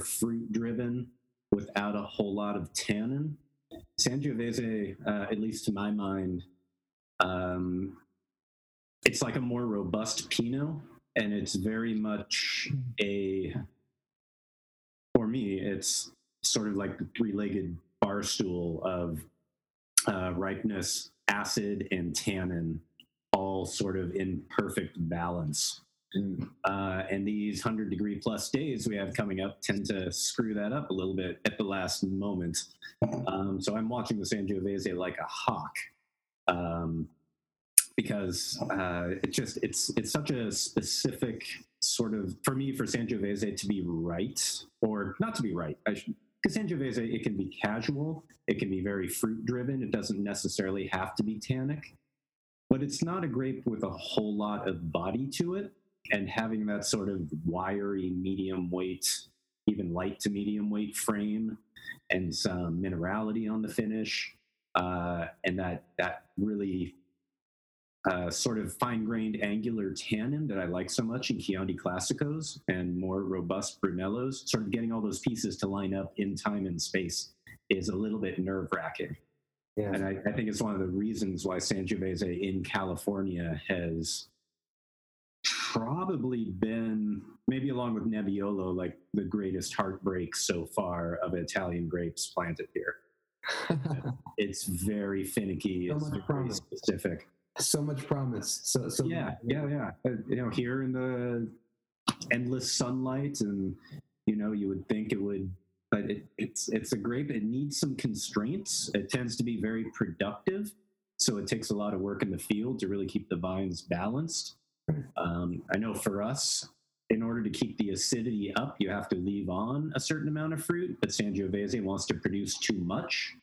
fruit driven without a whole lot of tannin. Sangiovese, uh, at least to my mind, um, it's like a more robust Pinot, and it's very much a, for me, it's sort of like the three legged bar stool of uh, ripeness, acid, and tannin, all sort of in perfect balance. Mm. Uh, and these 100 degree plus days we have coming up tend to screw that up a little bit at the last moment. Um, so I'm watching the Sangiovese like a hawk. Um, because uh, it just it's it's such a specific sort of for me for Sangiovese to be right or not to be right. I should because Sangiovese it can be casual, it can be very fruit driven. It doesn't necessarily have to be tannic, but it's not a grape with a whole lot of body to it. And having that sort of wiry medium weight, even light to medium weight frame, and some minerality on the finish, uh, and that that really uh, sort of fine-grained angular tannin that I like so much in Chianti Classicos and more robust Brunellos, sort of getting all those pieces to line up in time and space is a little bit nerve-wracking. Yeah. And I, I think it's one of the reasons why Sangiovese in California has probably been, maybe along with Nebbiolo, like the greatest heartbreak so far of Italian grapes planted here. it's very finicky, So it's much very promise. specific. so much promise. So, so Yeah, yeah, yeah. Uh, you know, here in the endless sunlight, and you know, you would think it would, but it, it's it's a grape. It needs some constraints. It tends to be very productive, so it takes a lot of work in the field to really keep the vines balanced. Um, I know for us, in order to keep the acidity up, you have to leave on a certain amount of fruit, but Sangiovese wants to produce too much.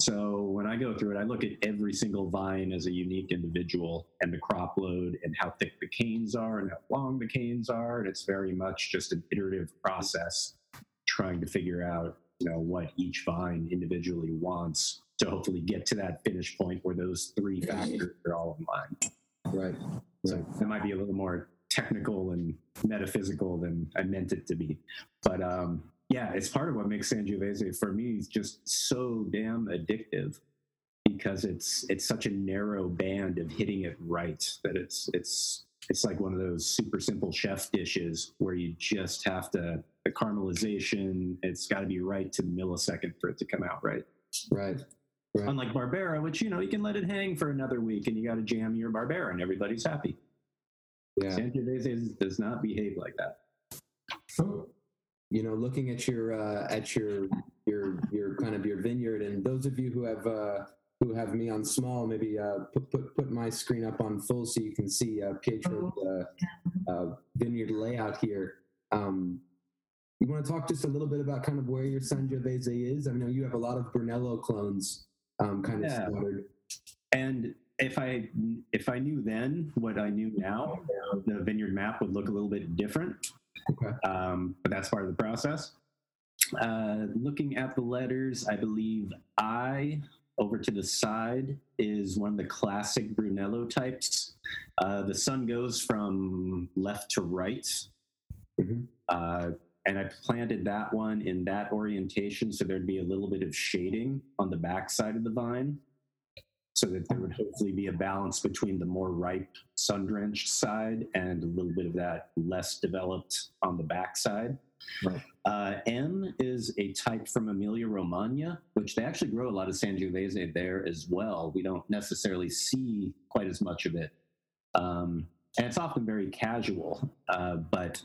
So when I go through it, I look at every single vine as a unique individual and the crop load and how thick the canes are and how long the canes are. And it's very much just an iterative process trying to figure out, you know, what each vine individually wants to hopefully get to that finish point where those three factors are all in line. right. So that might be a little more technical and metaphysical than I meant it to be. But um, yeah, it's part of what makes Sangiovese for me is just so damn addictive because it's it's such a narrow band of hitting it right that it's it's it's like one of those super simple chef dishes where you just have to the caramelization it's got to be right to millisecond for it to come out right Right. Right. unlike barbera which you know you can let it hang for another week and you got to jam your barbera and everybody's happy Yeah. Sangiovese does not behave like that. you know looking at your uh, at your your your kind of your vineyard and those of you who have uh, who have me on small maybe uh, put, put put my screen up on full so you can see uh, Pietro's uh, uh, vineyard layout here um, you want to talk just a little bit about kind of where your Sangiovese is I know you have a lot of Brunello clones um, kind of Yeah. scattered And if I if I knew then what I knew now, the vineyard map would look a little bit different. Okay. Um, but that's part of the process. Uh, looking at the letters, I believe I over to the side is one of the classic Brunello types. Uh, the sun goes from left to right. Mhm. Uh, and I planted that one in that orientation so there'd be a little bit of shading on the back side of the vine so that there would hopefully be a balance between the more ripe sun-drenched side and a little bit of that less developed on the back side. Right. Uh, M is a type from Emilia Romagna, which they actually grow a lot of Sangiovese there as well. We don't necessarily see quite as much of it. Um, and it's often very casual, uh, but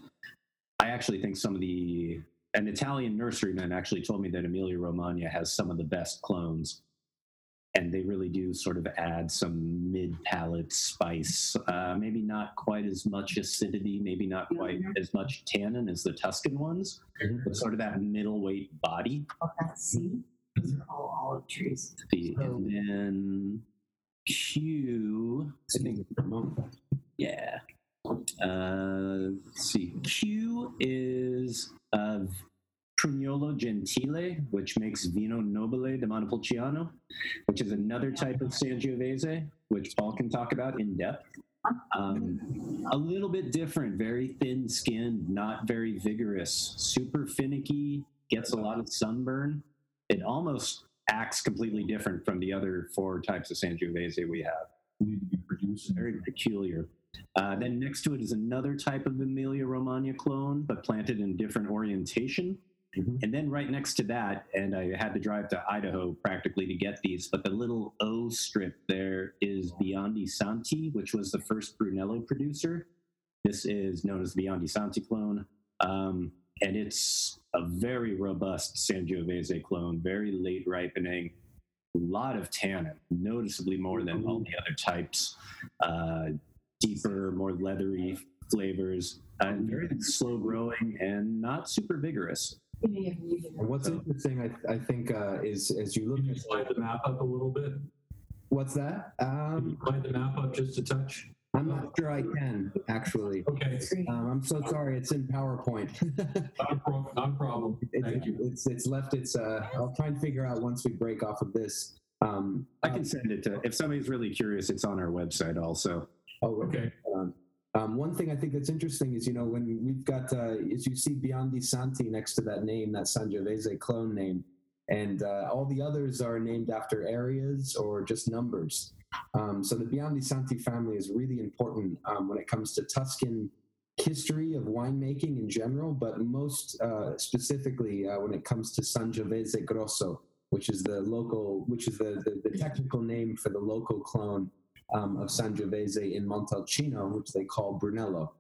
I actually think some of the an Italian nurseryman actually told me that Emilia Romagna has some of the best clones, and they really do sort of add some mid-palate spice. Uh, maybe not quite as much acidity, maybe not quite as much tannin as the Tuscan ones, Mhm. but sort of that middle weight body. Oh, that's C. Those are all olive trees. The, So- and then Q, I think Yeah. Uh, let's see. Q is uh, Prugnolo Gentile, which makes Vino Nobile di Montepulciano, which is another type of Sangiovese, which Paul can talk about in depth. Um, a little bit different, very thin skinned, not very vigorous, super finicky, gets a lot of sunburn. It almost acts completely different from the other four types of Sangiovese we have. Need to be producing. Very peculiar. Uh, then next to it is another type of Emilia Romagna clone, but planted in different orientation. Mhm. And then right next to that, and I had to drive to Idaho practically to get these, but the little O strip there is Biondi Santi, which was the first Brunello producer. This is known as the Biondi Santi clone. Um, and it's a very robust Sangiovese clone, very late ripening, a lot of tannin, noticeably more than all the other types. Uh, deeper, more leathery flavors, and very slow growing and not super vigorous. You may have muted And what's interesting, I, I think, uh, is as you look Can you at slide the map up a little bit? what's that? Can Um, you slide the map up just a touch? I'm not sure I can actually. Okay. Um, I'm so sorry. It's in PowerPoint. not a pro- not a problem. Thank it's, you. it's it's left. It's. Uh, I'll try and figure out once we break off of this. Um, I can send it to, if somebody's really curious, it's on our website also. Oh, Okay, Um, um, one thing I think that's interesting is, you know, when we've got, uh, as you see Biondi Santi next to that name, that Sangiovese clone name, and uh, all the others are named after areas or just numbers. Um, so the Biondi Santi family is really important um, when it comes to Tuscan history of winemaking in general, but most uh, specifically uh, when it comes to Sangiovese Grosso, which is the local, which is the, the, the technical name for the local clone um, of Sangiovese in Montalcino, which they call Brunello.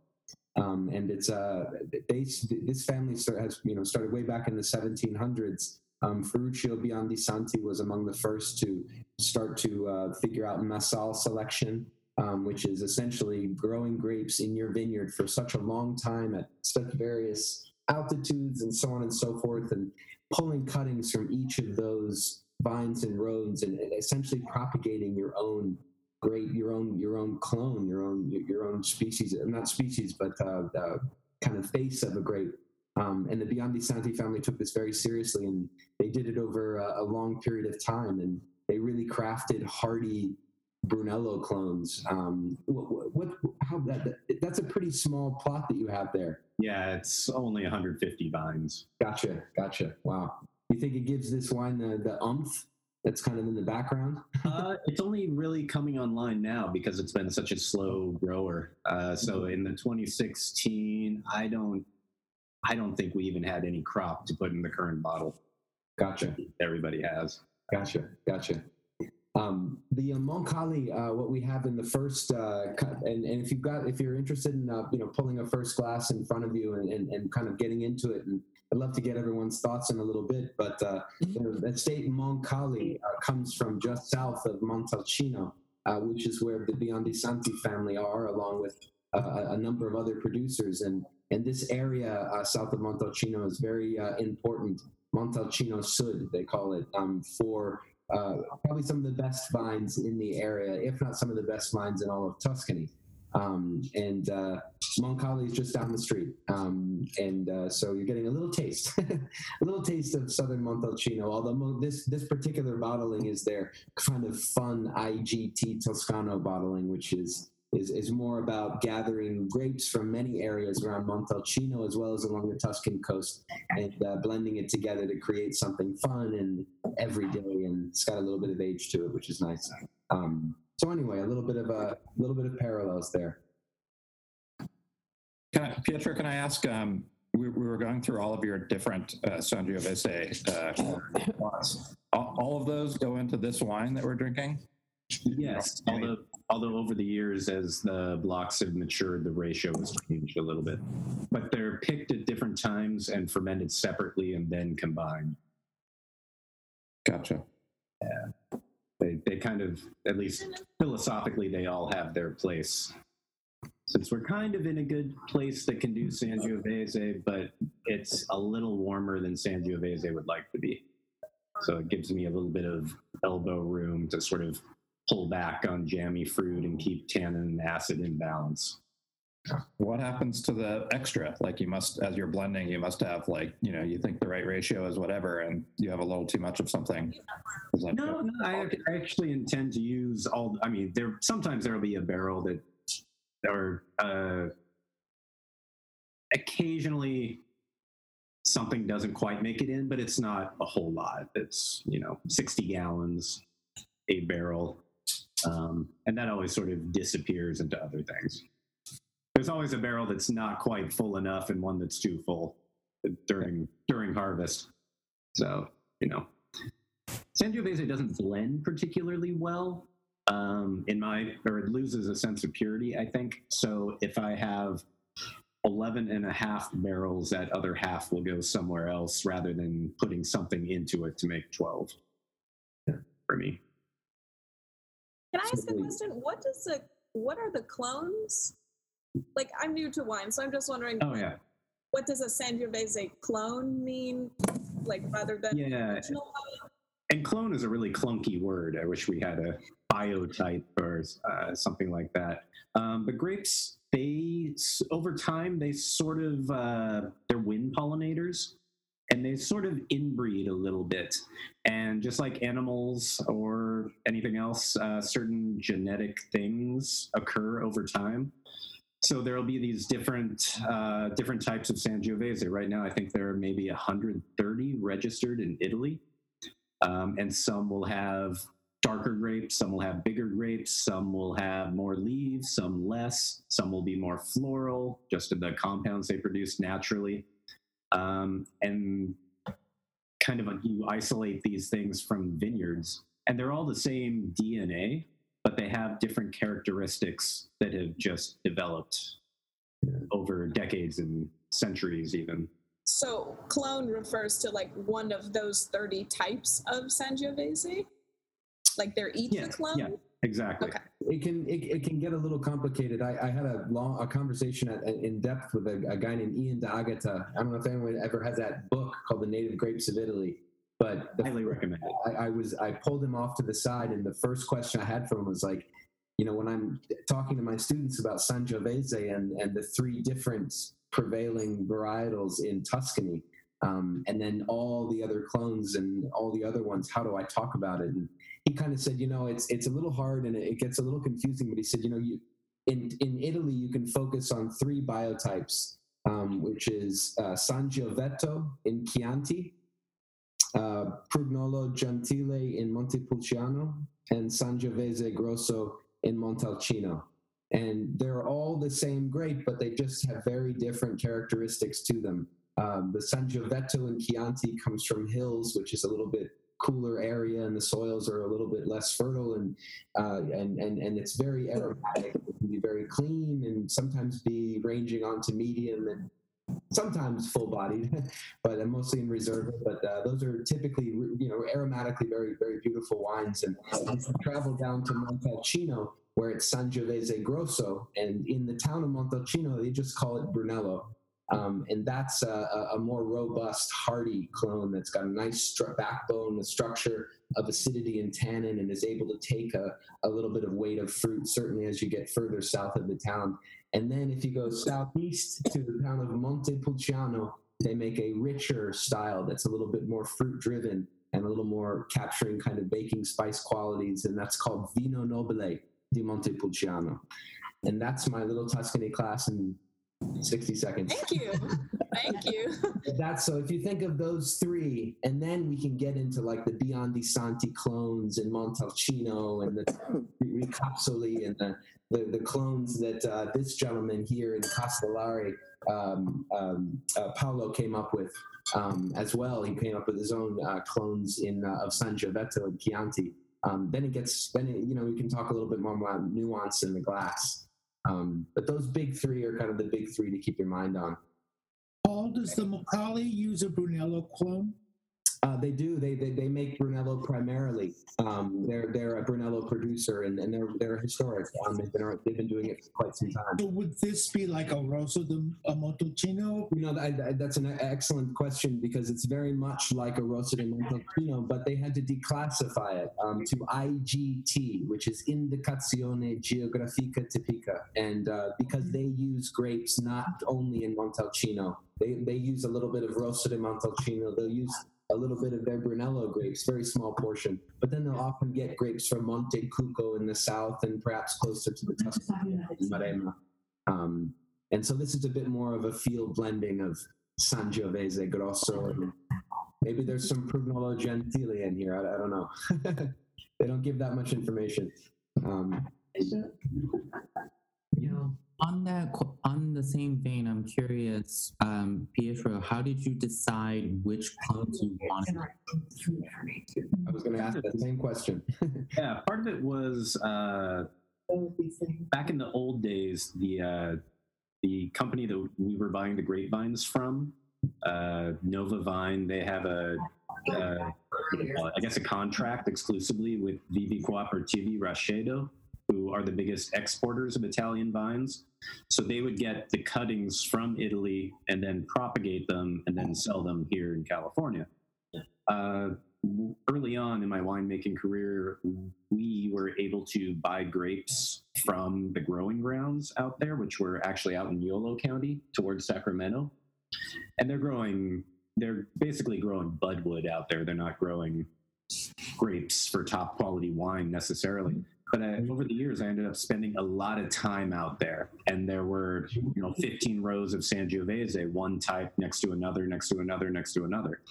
Um, and it's uh, they, this family has you know started way back in the 1700s. Um, Ferruccio Biondi Santi was among the first to start to uh, figure out massal selection, um, which is essentially growing grapes in your vineyard for such a long time at such various altitudes and so on and so forth, and pulling cuttings from each of those vines and roads and essentially propagating your own great your own your own clone your own your own species not species but uh, uh, kind of face of a grape um, and the Biondi Santi family took this very seriously and they did it over a, a long period of time and they really crafted hardy Brunello clones. Um, what, what how that, that that's a pretty small plot that you have there. Yeah, it's only 150 vines. gotcha gotcha. Wow. You think it gives this wine the, the umph that's kind of in the background Uh, it's only really coming online now because it's been such a slow grower. Uh, so in the 2016, I don't, I don't think we even had any crop to put in the current bottle. gotcha Everybody has. Gotcha, gotcha. Um, the uh, Mocali, uh, what we have in the first, uh, cut, and, and if you've got, if you're interested in, uh, you know, pulling a first glass in front of you and, and, and kind of getting into it, and I'd love to get everyone's thoughts in a little bit, but uh, you know, state Mocali uh, comes from just south of Montalcino, uh, which is where the Biondi Santi family are, along with uh, a number of other producers, and and this area uh, south of Montalcino is very uh, important. Montalcino Sud, they call it, um, for uh, probably some of the best vines in the area, if not some of the best vines in all of Tuscany. Um, and uh, Mocali is just down the street. Um, and uh, so you're getting a little taste, a little taste of Southern Montalcino, although this, this particular bottling is their kind of fun IGT Toscano bottling, which is is, is more about gathering grapes from many areas around Montalcino as well as along the Tuscan coast and uh, blending it together to create something fun and everyday and it's got a little bit of age to it which is nice um, so anyway a little bit of a little bit of parallels there Can I, Pietro, can I ask? Um, we, we were going through all of your different uh, Sangiovese uh. All, all of those go into this wine that we're drinking. Yes, although although over the years, as the blocks have matured, the ratio has changed a little bit. But they're picked at different times and fermented separately and then combined. Gotcha. They they kind of, at least philosophically, they all have their place. Since we're kind of in a good place that can do Sangiovese, but it's a little warmer than Sangiovese would like to be. So it gives me a little bit of elbow room to sort of pull back on jammy fruit and keep tannin and acid in balance. What happens to the extra? Like you must, as you're blending, you must have like you know you think the right ratio is whatever, and you have a little too much of something. No, no, I, I actually intend to use all. I mean, there sometimes there will be a barrel that or uh, occasionally something doesn't quite make it in, but it's not a whole lot. It's you know 60 gallons, a barrel, um, and that always sort of disappears into other things. There's always a barrel that's not quite full enough and one that's too full during during harvest. So you know, Sangiovese doesn't blend particularly well. Um, in my, or it loses a sense of purity, I think. So if I have 11 and a half barrels, that other half will go somewhere else rather than putting something into it to make 12 for me. Can I ask a question? What does the what are the clones? Like I'm new to wine, so I'm just wondering. Oh, yeah. What does a Sangiovese clone mean? Like rather than Yeah. original wine? And clone is a really clunky word. I wish we had a biotype or uh, something like that. Um, but grapes, they over time they sort of uh, they're wind pollinators, and they sort of inbreed a little bit. And just like animals or anything else, uh, certain genetic things occur over time. So there will be these different uh, different types of Sangiovese. Right now, I think there are maybe 130 registered in Italy um, and some will have darker grapes, some will have bigger grapes, some will have more leaves, some less, some will be more floral, just the compounds they produce naturally. Um, and kind of you isolate these things from vineyards, and they're all the same DNA, but they have different characteristics that have just developed over decades and centuries, even. So clone refers to like one of those 30 types of Sangiovese? Like they're each Yeah, a clone? yeah. Exactly. Okay. it can it, it can get a little complicated. I, I had a long a conversation at, in depth with a, a guy named Ian D'Agata. I don't know if anyone ever has that book called The Native Grapes of Italy, but the, Highly recommend it. I, I was I pulled him off to the side, and the first question I had for him was like, you know, when I'm talking to my students about Sangiovese and and the three different prevailing varietals in Tuscany, um, and then all the other clones and all the other ones, how do I talk about it? And he kind of said, you know, it's it's a little hard and it gets a little confusing, but he said, you know, you in in Italy you can focus on three biotypes, um, which is uh, in Chianti, uh, Prugnolo Gentile in Montepulciano, and Sangiovese Grosso in Montalcino. And they're all the same grape, but they just have very different characteristics to them. Um, the Sangioveto in Chianti comes from hills, which is a little bit cooler area, and the soils are a little bit less fertile, and uh, and and and it's very aromatic. It can be very clean, and sometimes be ranging onto medium and sometimes full bodied, but uh, mostly in reserve. But uh, those are typically, you know, aromatically very, very beautiful wines. And you travel down to Montalcino, where it's Sangiovese Grosso, and in the town of Montalcino, they just call it Brunello. Um, and that's a, a- more robust, hardy clone that's got a nice stru- backbone, a structure of acidity and tannin, and is able to take a, a little bit of weight of fruit, certainly as you get further south of the town. And then if you go southeast to the town of Montepulciano, they make a richer style that's a little bit more fruit driven and a little more capturing kind of baking spice qualities. And that's called Vino Nobile di Montepulciano. And that's my little Tuscany class in 60 seconds. Thank you. Thank you. That's so if you think of those three, and then we can get into like the Biondi Santi clones and Montalcino and the Ricasoli and the, the, the clones that uh, this gentleman here in Castellare, um, um, uh, Paolo came up with um, as well. He came up with his own uh, clones in uh, of Sangioveto and Chianti. Um, then it gets, then it, you know, we can talk a little bit more about nuance in the glass. Um, but those big three are kind of the big three to keep your mind on. Paul, does the Mocali use a Brunello clone? Uh, they do. They, they they make Brunello primarily. Um, they're they're a Brunello producer and, and they're they're historic. Um, they've been they've been doing it for quite some time. So would this be like a Rosso de Montalcino? You know, that, that- that's an excellent question because it's very much like a Rosso di Montalcino, but they had to declassify it um, to IGT, which is Indicazione Geografica Tipica, and uh, because they use grapes not only in Montalcino, they they use a little bit of Rosso di Montalcino. They'll use a little bit of their Brunello grapes, very small portion, but then they'll often get grapes from Monte Cucco in the south and perhaps closer to the Tuscany Maremma. Um, and so this is a bit more of a field blending of Sangiovese, Grosso, and maybe there's some Prugnolo Gentile in here. I, I don't know. they don't give that much information. Um, Yeah. On that, on the same vein, I'm curious, um, Pietro, how did you decide which clones you wanted? To join? I was going to ask that same question. Yeah, part of it was uh, back in the old days, the uh, the company that we were buying the grapevines from, uh, Nova Vine, they have a, uh, I guess, a contract exclusively with Vivai Cooperativi Rauscedo, who are the biggest exporters of Italian vines. So they would get the cuttings from Italy and then propagate them and then sell them here in California. Uh, early on in my winemaking career, we were able to buy grapes from the growing grounds out there, which were actually out in Yolo County towards Sacramento. And they're growing, they're basically growing budwood out there. They're not growing grapes for top quality wine necessarily. But I, over the years, I ended up spending a lot of time out there, and there were, you know, 15 rows of Sangiovese, one type next to another, next to another, next to another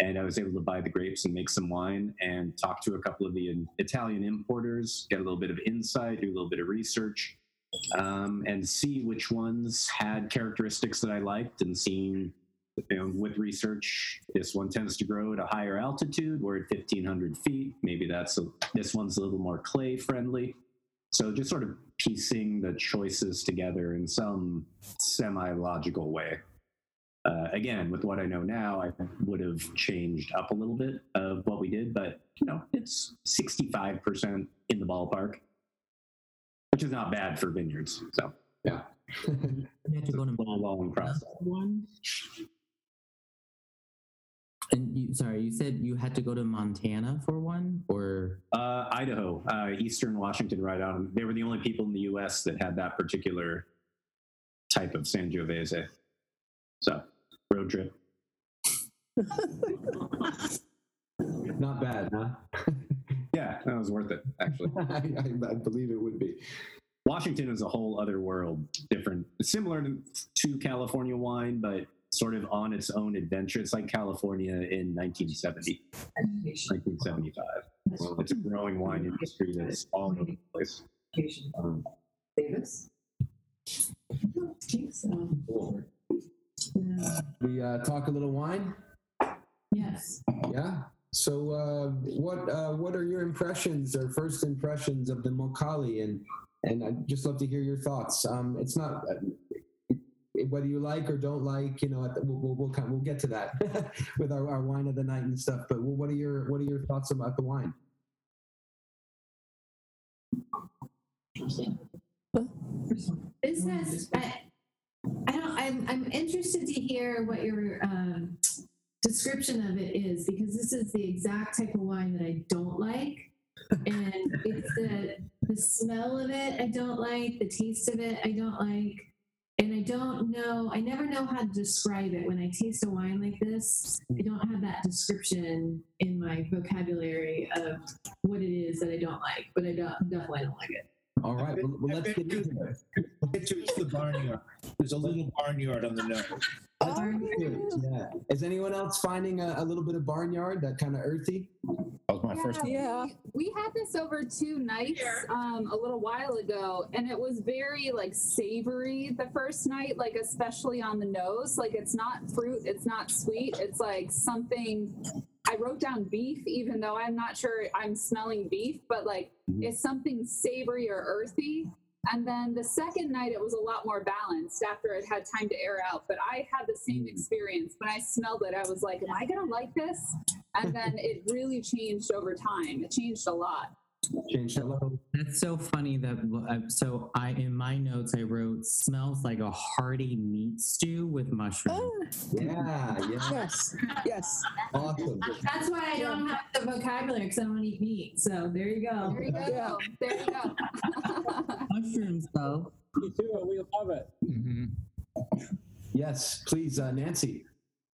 and I was able to buy the grapes and make some wine and talk to a couple of the Italian importers, get a little bit of insight, do a little bit of research, um, and see which ones had characteristics that I liked. And seeing, you know, with research, this one tends to grow at a higher altitude. We're at 1,500 feet. Maybe that's a, this one's a little more clay friendly. So just sort of piecing the choices together in some semi logical way uh, again, with what I know now, I would have changed up a little bit of what we did, but you know, it's 65% in the ballpark, which is not bad for vineyards. So yeah. You had to go to long, long process. one. And you, sorry, you said you had to go to Montana for one, or Uh, Idaho, uh, Eastern Washington, right on. They were the only people in the U.S. that had that particular type of Sangiovese. So road trip. Not bad, huh? Yeah, that was worth it actually. I, I, I believe it would be. Washington is a whole other world, different, similar to, to California wine, but sort of on its own adventure. It's like California in 1970, 1975. It's a growing wine industry that's all over the place. Um, Davis? I so. cool. Yeah. We uh, talk a little wine. Yes. Yeah. So, uh, what uh, what are your impressions or first impressions of the Mocali? And and I'd just love to hear your thoughts. Um, it's not uh, whether you like or don't like. You know, we'll, we'll we'll, come, we'll get to that with our, our wine of the night and stuff. But what are your what are your thoughts about the wine? Interesting. This has, I, I don't, I'm, I'm interested to hear what your um, description of it is because this is the exact type of wine that I don't like. And it's the, the smell of it I don't like, the taste of it I don't like. And I don't know, I never know how to describe it. When I taste a wine like this, I don't have that description in my vocabulary of what it is that I don't like, but I don't, definitely don't like it. All right. Well, well, let's get into it. It's it's the barnyard. There's a little barnyard on the nose. Yeah. Is anyone else finding a, a little bit of barnyard that kind of earthy? That was my first. One. Yeah. We had this over two nights um, a little while ago, and it was very like savory the first night, like especially on the nose. Like it's not fruit, it's not sweet. It's like something. I wrote down beef, even though I'm not sure I'm smelling beef, but like Mhm. it's something savory or earthy. And then the second night, it was a lot more balanced after it had time to air out. But I had the same experience. When I smelled it, I was like, Am I going to like this? And then it really changed over time. It changed a lot. Changed a lot. that's so funny that uh, so I in my notes I wrote smells like a hearty meat stew with mushrooms. Yeah. Yeah. Yes. Yes. Awesome. That's why I don't have the vocabulary because I don't eat meat. So there you go. There you go. Yeah. There you go. mushrooms though. Me too. We love it. Mhm. Yes. Please, uh, Nancy.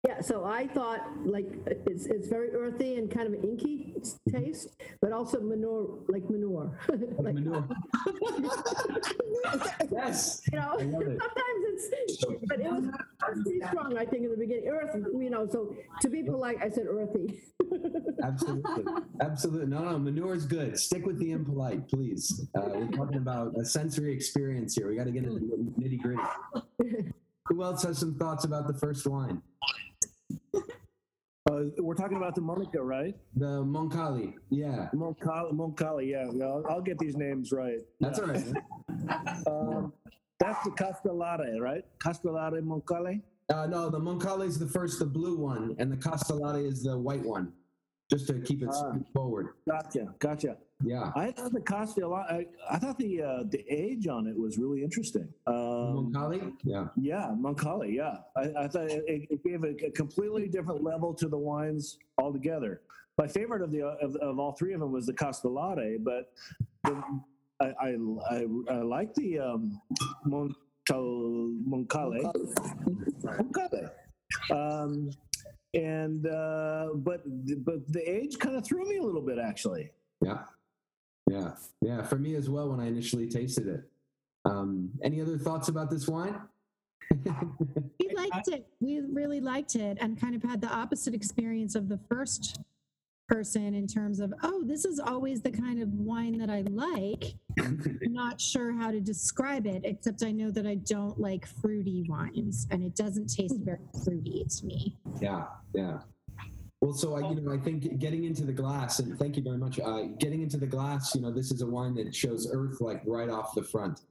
Yeah, so I thought like it's, it's very earthy and kind of an inky taste, but also manure, like manure. like Manure. yes. You know, I love it. sometimes it's, but it was pretty strong, I think, in the beginning. Earth, you know, so to be polite, I said earthy. Absolutely. Absolutely. No, no, manure is good. Stick with the impolite, please. Uh, we're talking about a sensory experience here. We got to get into the nitty gritty. Who else has some thoughts about the first wine? Uh, we're talking about the Monaco, right? The Mocali. Yeah. Mocali, Mocali yeah. yeah I'll, I'll get these names right. That's Yeah. all right. Um, that's the Castellare, right? Castellare Mocali? Uh, no, the Mocali is the first, the blue one, and the Castellare is the white one. Just to keep it Ah. forward. Gotcha, gotcha. Yeah. I thought the Castellare, I, I thought the uh, the age on it was really interesting. Um, Mocali? Yeah. Yeah, Mocali. Yeah, I, I thought it, it gave a, a completely different level to the wines altogether. My favorite of the of, of all three of them was the Castellare, but the, I, I, I I like the um, Montal Moncale. Moncale. Um, and uh, but but the age kind of threw me a little bit actually. Yeah. Yeah. Yeah. For me as well when I initially tasted it. Um, any other thoughts about this wine? We liked it. We really liked it and kind of had the opposite experience of the first person in terms of, oh, this is always the kind of wine that I like. Not sure how to describe it, except I know that I don't like fruity wines and it doesn't taste very fruity to me. Yeah, yeah. Well, so I, you know, I think getting into the glass, and thank you very much. Uh, getting into the glass, you know, this is a wine that shows earth like right off the front,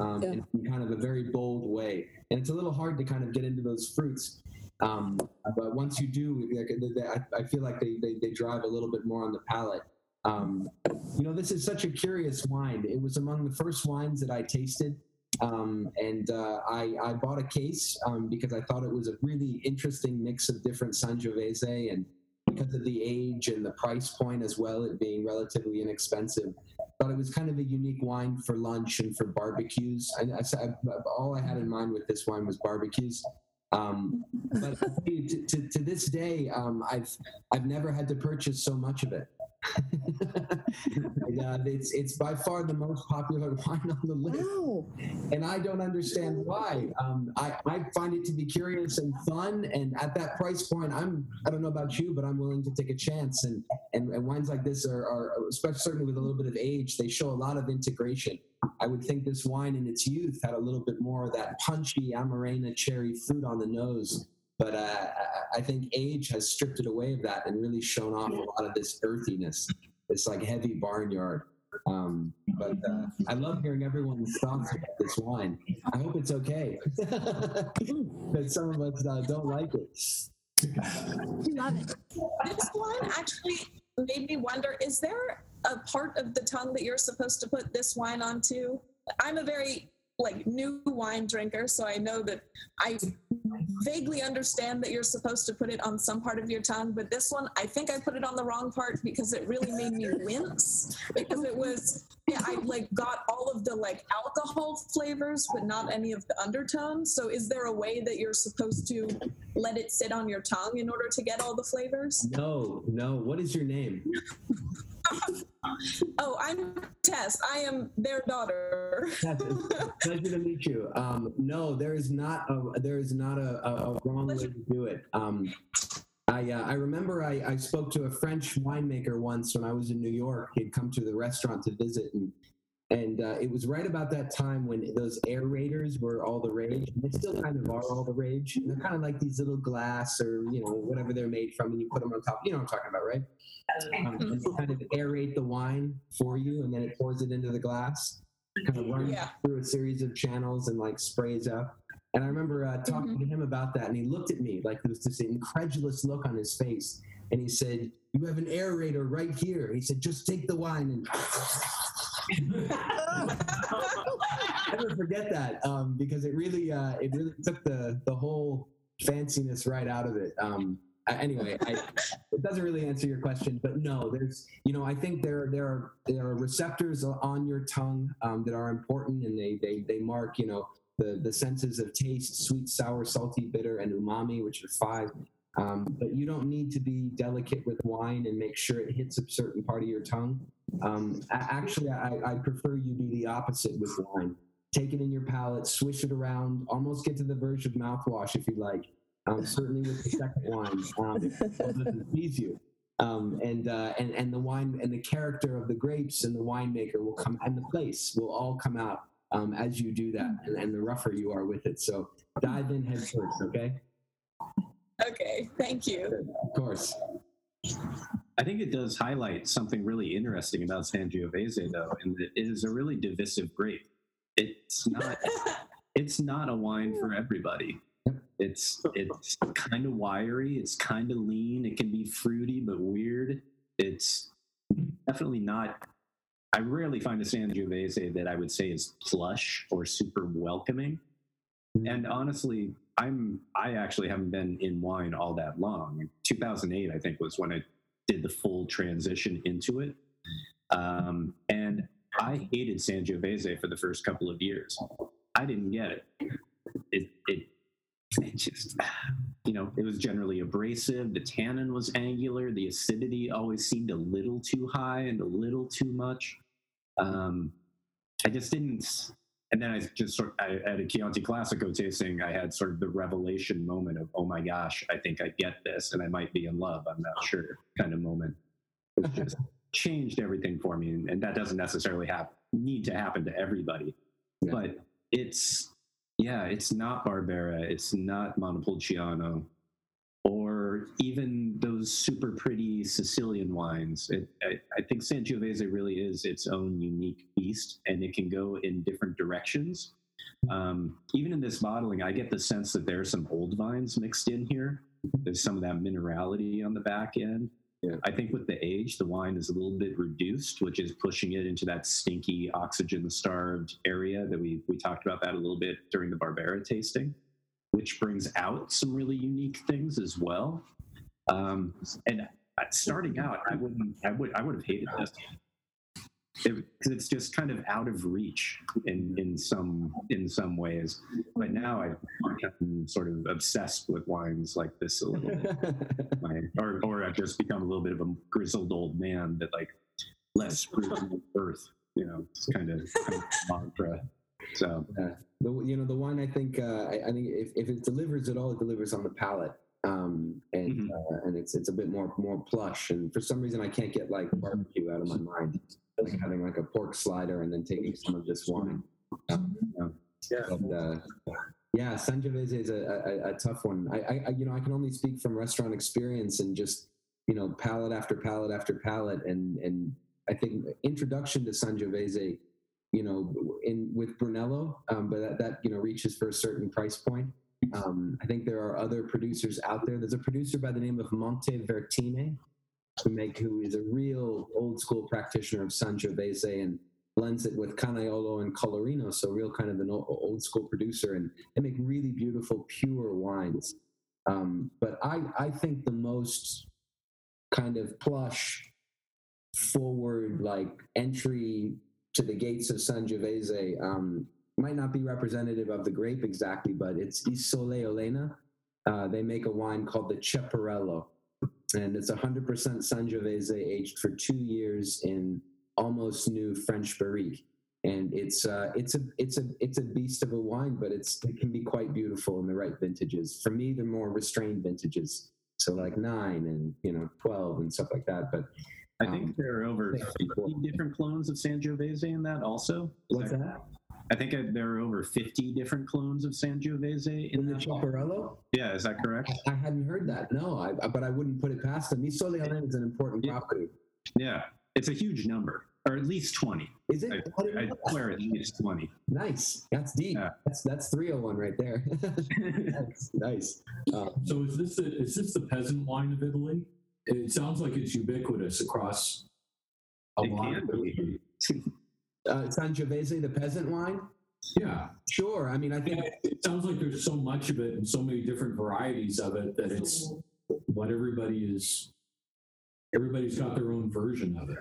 um, Yeah. in, in kind of a very bold way, and it's a little hard to kind of get into those fruits. Um, but once you do, like, they- they- I, I feel like they, they they drive a little bit more on the palate. Um, you know, this is such a curious wine. It was among the first wines that I tasted. Um, and uh, I, I bought a case um, because I thought it was a really interesting mix of different Sangiovese and because of the age and the price point as well, it being relatively inexpensive. But it was kind of a unique wine for lunch and for barbecues. I, I, all I had in mind with this wine was barbecues. Um, but to, to, to this day, um, I've I've never had to purchase so much of it. And, uh, it's it's by far the most popular wine on the list, and I don't understand why. Um, I I find it to be curious and fun, and at that price point, I'm I don't know about you, but I'm willing to take a chance. And and, and wines like this are, are especially certainly with a little bit of age, they show a lot of integration. I would think this wine in its youth had a little bit more of that punchy Amarena cherry fruit on the nose. But uh, I- think age has stripped it away of that and really shown off a lot of this earthiness, this like heavy barnyard. Um, but uh, I love hearing everyone's thoughts about this wine. I hope it's okay. but some of us uh, don't like it. Love it. This one actually made me wonder is there a part of the tongue that you're supposed to put this wine onto? I'm a very like new wine drinker, so I know that I vaguely understand that you're supposed to put it on some part of your tongue, but this one I think I put it on the wrong part because it really made me wince because it was yeah, I like got all of the like alcohol flavors but not any of the undertones. So is there a way that you're supposed to let it sit on your tongue in order to get all the flavors? No, no. What is your name? Oh, I'm Tess. I am their daughter. Yes, it's pleasure to meet you. Um, no, there is not a there is not a, a, a wrong way to do it. Um, I uh, I remember I, I spoke to a French winemaker once when I was in New York. He'd come to the restaurant to visit, and and uh, it was right about that time when those aerators were all the rage. And they still kind of are all the rage. And they're kind of like these little glass or you know whatever they're made from, and you put them on top. You know what I'm talking about, right? Um, and they kind of aerate the wine for you, and then it pours it into the glass. Kind of runs Yeah. through a series of channels and like sprays up. And I remember uh, talking to him about that, and he looked at me like there was this incredulous look on his face, and he said, "You have an aerator right here." He said, "Just take the wine and." Never forget that um, because it really uh, it really took the the whole fanciness right out of it. Um, anyway, I, it doesn't really answer your question, but no, there's you know I think there there are there are receptors on your tongue um, that are important and they they they mark you know the the senses of taste, sweet, sour, salty, bitter, and umami, which are five. Um, but you don't need to be delicate with wine and make sure it hits a certain part of your tongue. Um, actually, I, I prefer you be the opposite with wine. Take it in your palate, swish it around, almost get to the verge of mouthwash if you like. Um, certainly with the second wine, um, so it doesn't please you. Um, and, uh, and and the wine and the character of the grapes and the winemaker will come and the place will all come out um, as you do that, and, and the rougher you are with it. So dive in head first, okay? Okay, thank you. Of course. I think it does highlight something really interesting about Sangiovese, though, and it is a really divisive grape. It's not. it's not a wine for everybody. It's it's kind of wiry. It's kind of lean. It can be fruity but weird. It's definitely not. I rarely find a Sangiovese that I would say is plush or super welcoming. Mm-hmm. And honestly, I'm I actually haven't been in wine all that long. 2008, I think, was when I did the full transition into it. Um, and I hated Sangiovese for the first couple of years. I didn't get it. It, it, it just, you know, it was generally abrasive. The tannin was angular. The acidity always seemed a little too high and a little too much. Um, I just didn't. And then I just sort I, at a Chianti Classico tasting, I had sort of the revelation moment of, oh my gosh, I think I get this, and I might be in love. I'm not sure, kind of moment. It just changed everything for me, and, and that doesn't necessarily have need to happen to everybody, but it's yeah, it's not Barbera, it's not Montepulciano, or even those super pretty Sicilian wines. It, I, I think Sangiovese really is its own unique beast, and it can go in different directions. Um, even in this bottling, I get the sense that there are some old vines mixed in here. There's some of that minerality on the back end. I think with the age, the wine is a little bit reduced, which is pushing it into that stinky, oxygen-starved area that we we talked about that a little bit during the Barbera tasting, which brings out some really unique things as well. Um, and starting out, I wouldn't, I would, I would have hated this because it's just kind of out of reach in in some in some ways. But now I've become sort of obsessed with wines like this a little My- or or I've just become a little bit of a grizzled old man that like less earth. You know, it's kind of, kind of mantra. So Yeah. The, you know, the wine, I think, uh, I, I think if, if it delivers at all, it delivers on the palate. Um, and, uh, and it's, it's a bit more, more plush. And for some reason, I can't get like barbecue out of my mind. Like having like a pork slider and then taking some of this wine. Um, yeah. But, uh, yeah, Sangiovese is a, a, a tough one. I, I, I, you know, I can only speak from restaurant experience and just, you know, palate after palate after palate. And, and I think introduction to Sangiovese, you know, in with Brunello, um, but that, that, you know, reaches for a certain price point. Um, I think there are other producers out there. There's a producer by the name of Montevertine, who make who is a real old school practitioner of Sangiovese and blends it with Canaiolo and Colorino, so real kind of an old, school producer, and they make really beautiful pure wines. Um, but I I think the most kind of plush, forward like entry to the gates of Sangiovese um, might not be representative of the grape exactly, but it's Isole Olena. Uh, they make a wine called the Cepparello, and it's 100% San Sangiovese aged for two years in almost new French barrique. And it's uh, it's a it's a it's a beast of a wine, but it's it can be quite beautiful in the right vintages. For me, the more restrained vintages, so like nine and you know twelve and stuff like that. But I think there are over 50 different clones of Sangiovese in that also. Is What's that? I think there are over 50 different clones of Sangiovese in, in the that. Yeah, is that correct? I hadn't heard that. No, I, I- but I wouldn't put it past them. Isole is an important property. Yeah, it's a huge number, or at least 20. Is it? I, I swear at least 20. Nice. That's deep. Yeah. That's that's 301 right there. nice. nice. Uh, So is this the, is this the peasant wine of Italy? It sounds like it's ubiquitous across a lot of Italy. uh, Sangiovese, the peasant wine. Yeah. Sure. I mean, I think it sounds like there's so much of it and so many different varieties of it that it's what everybody is. Everybody's got their own version of it.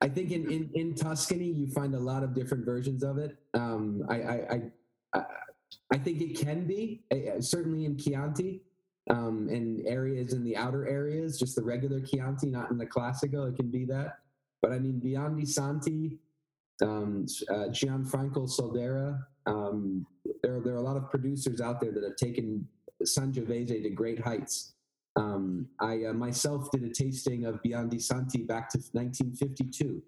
I think in, in, in Tuscany you find a lot of different versions of it. Um, I, I, I I think it can be uh, certainly in Chianti. Um, in areas in the outer areas, just the regular Chianti, not in the Classico. It can be that. But I mean, beyond Biondi Santi, um, uh, Gianfranco Soldera, um, there, there are a lot of producers out there that have taken Sangiovese to great heights. Um, I uh, myself did a tasting of Biondi Santi back to 1952.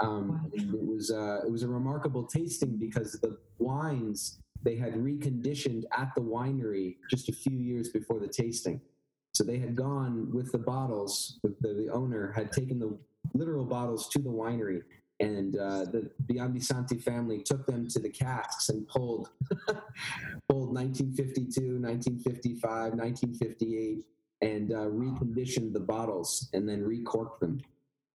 Um, and it was uh, it was a remarkable tasting because the wines they had reconditioned at the winery just a few years before the tasting. So they had gone with the bottles. The, the, owner had taken the literal bottles to the winery, and uh, the Biondi family took them to the casks and pulled pulled 1952, 1955, 1958, and uh, reconditioned the bottles and then recorked them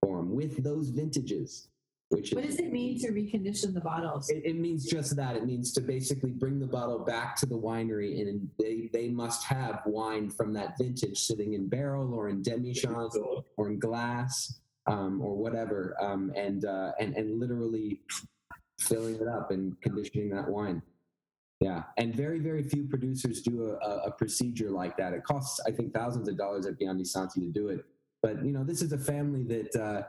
for them with those vintages. Which What is, does it mean to recondition the bottles? it, it means just that. It means to basically bring the bottle back to the winery, and they they must have wine from that vintage sitting in barrel or in demijohn or in glass um, or whatever, um, and uh, and and literally filling it up and conditioning that wine. Yeah, and very very few producers do a, a, a procedure like that. It costs I think thousands of dollars at Biondi Santi to do it, but you know this is a family that. Uh,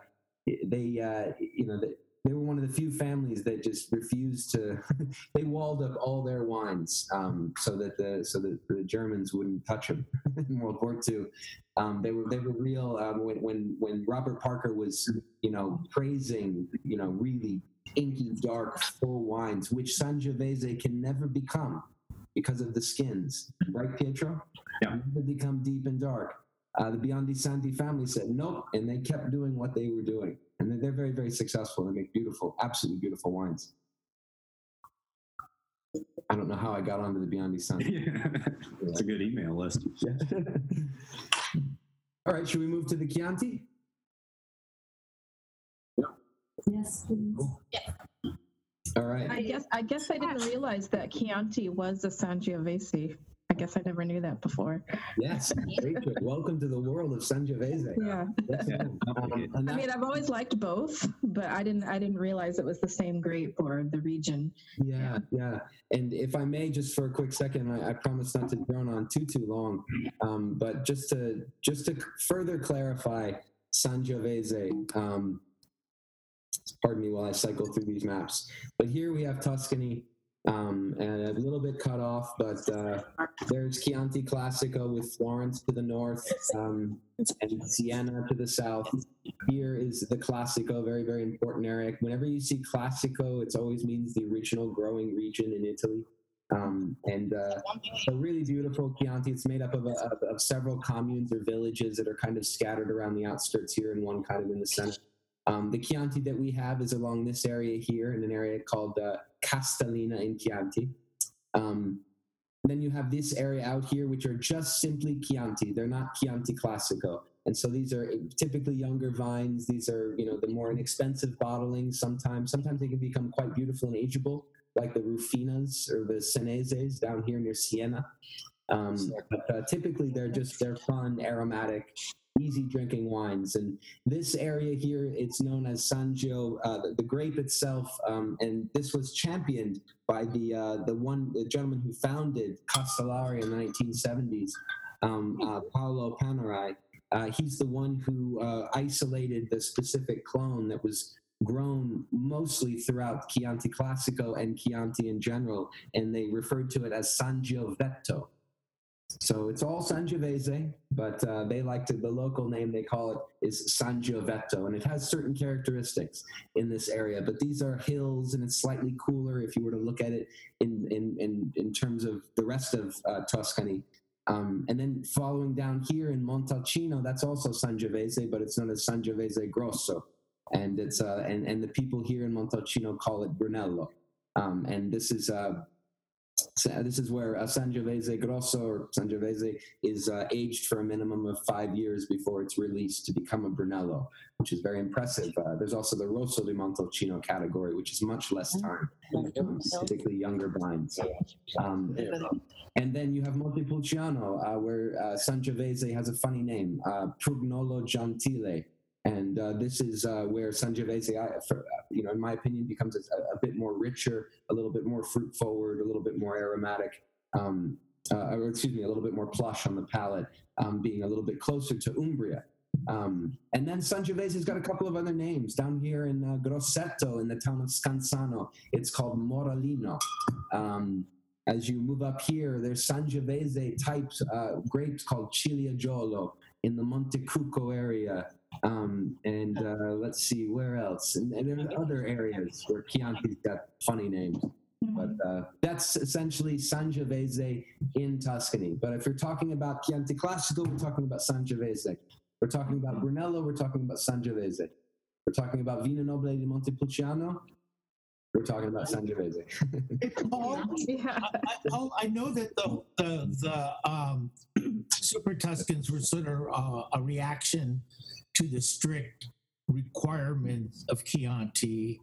they uh, you know they, they were one of the few families that just refused to they walled up all their wines um, so that the so that the Germans wouldn't touch them in World War II. Um, they were they were real um, when when when Robert Parker was you know praising you know really inky dark full wines which Sangiovese can never become because of the skins right Pietro Yeah. never become deep and dark uh, the Biondi Santi family said nope, and they kept doing what they were doing, and they're, they're very, very successful. They make beautiful, absolutely beautiful wines. I don't know how I got onto the Biondi Santi. it's a good email list. All right, should we move to the Chianti? Yes, please. All right. I guess I guess I didn't realize that Chianti was a Sangiovese. I guess I never knew that before. Yes, Rachel, welcome to the world of Sangiovese. Yeah. Yes, um, and I mean, I've always liked both, but I didn't I didn't realize it was the same grape or the region. Yeah, yeah. And if I may, just for a quick second, I, I promise not to drone on too too long, um, but just to just to further clarify, Sangiovese. Um, pardon me while I cycle through these maps. But here we have Tuscany, um, and a little bit cut off, but uh, there's Chianti Classico with Florence to the north um, and Siena to the south. Here is the Classico, very, very important area. Whenever you see Classico, it always means the original growing region in Italy. Um, and uh, a really beautiful Chianti. It's made up of, a, of, of several communes or villages that are kind of scattered around the outskirts here and one kind of in the center. Um, the Chianti that we have is along this area here in an area called uh, Castellina in Chianti. Um, then you have this area out here, which are just simply Chianti. They're not Chianti Classico. And so these are typically younger vines. These are, you know, the more inexpensive bottling sometimes. Sometimes they can become quite beautiful and ageable, like the Rufinas or the Seneses down here near Siena. Um, but uh, typically they're just, they're fun, aromatic, easy drinking wines. And this area here, it's known as Sangio, uh, the, the grape itself. Um, and this was championed by the uh, the one the gentleman who founded Castellare in the 1970s, um, uh, Paolo Panerai. Uh, he's the one who uh, isolated the specific clone that was grown mostly throughout Chianti Classico and Chianti in general, and they referred to it as Sangioveto. So it's all Sangiovese, but uh, they like to, the local name they call it is Sangioveto, and it has certain characteristics in this area. But these are hills, and it's slightly cooler if you were to look at it in, in, in, in terms of the rest of uh, Tuscany. Um, and then following down here in Montalcino, that's also Sangiovese, but it's known as Sangiovese Grosso. And it's uh, and, and the people here in Montalcino call it Brunello. Um, and this is uh, this is where uh, Sangiovese Grosso or Sangiovese is uh, aged for a minimum of five years before it's released to become a Brunello, which is very impressive. Uh, there's also the Rosso di Montalcino category, which is much less time, um, typically younger vines. Um, and then you have Montepulciano, uh, where uh, Sangiovese has a funny name, uh, Prugnolo Gentile. And uh, this is uh, where Sangiovese, uh, you know, in my opinion, becomes a, a bit more richer, a little bit more fruit forward, a little bit more aromatic. Um, uh, or excuse me, a little bit more plush on the palate, um, being a little bit closer to Umbria. Um, and then Sangiovese's got a couple of other names down here in uh, Grosseto, in the town of Scansano. It's called Morellino. Um, as you move up here, there's Sangiovese types uh, grapes called Ciliegiolo in the Monte Cucco area. Um, and uh, let's see where else. And, and there's other areas where Chianti's got funny names. But uh, that's essentially Sangiovese in Tuscany. But if you're talking about Chianti Classico, we're talking about Sangiovese. We're talking about Brunello, we're talking about Sangiovese. We're talking about Vino Nobile di Montepulciano, we're talking about Sangiovese. Paul, I, I, I know that the the, the um, Super Tuscans were sort of uh, a reaction to the strict requirements of Chianti,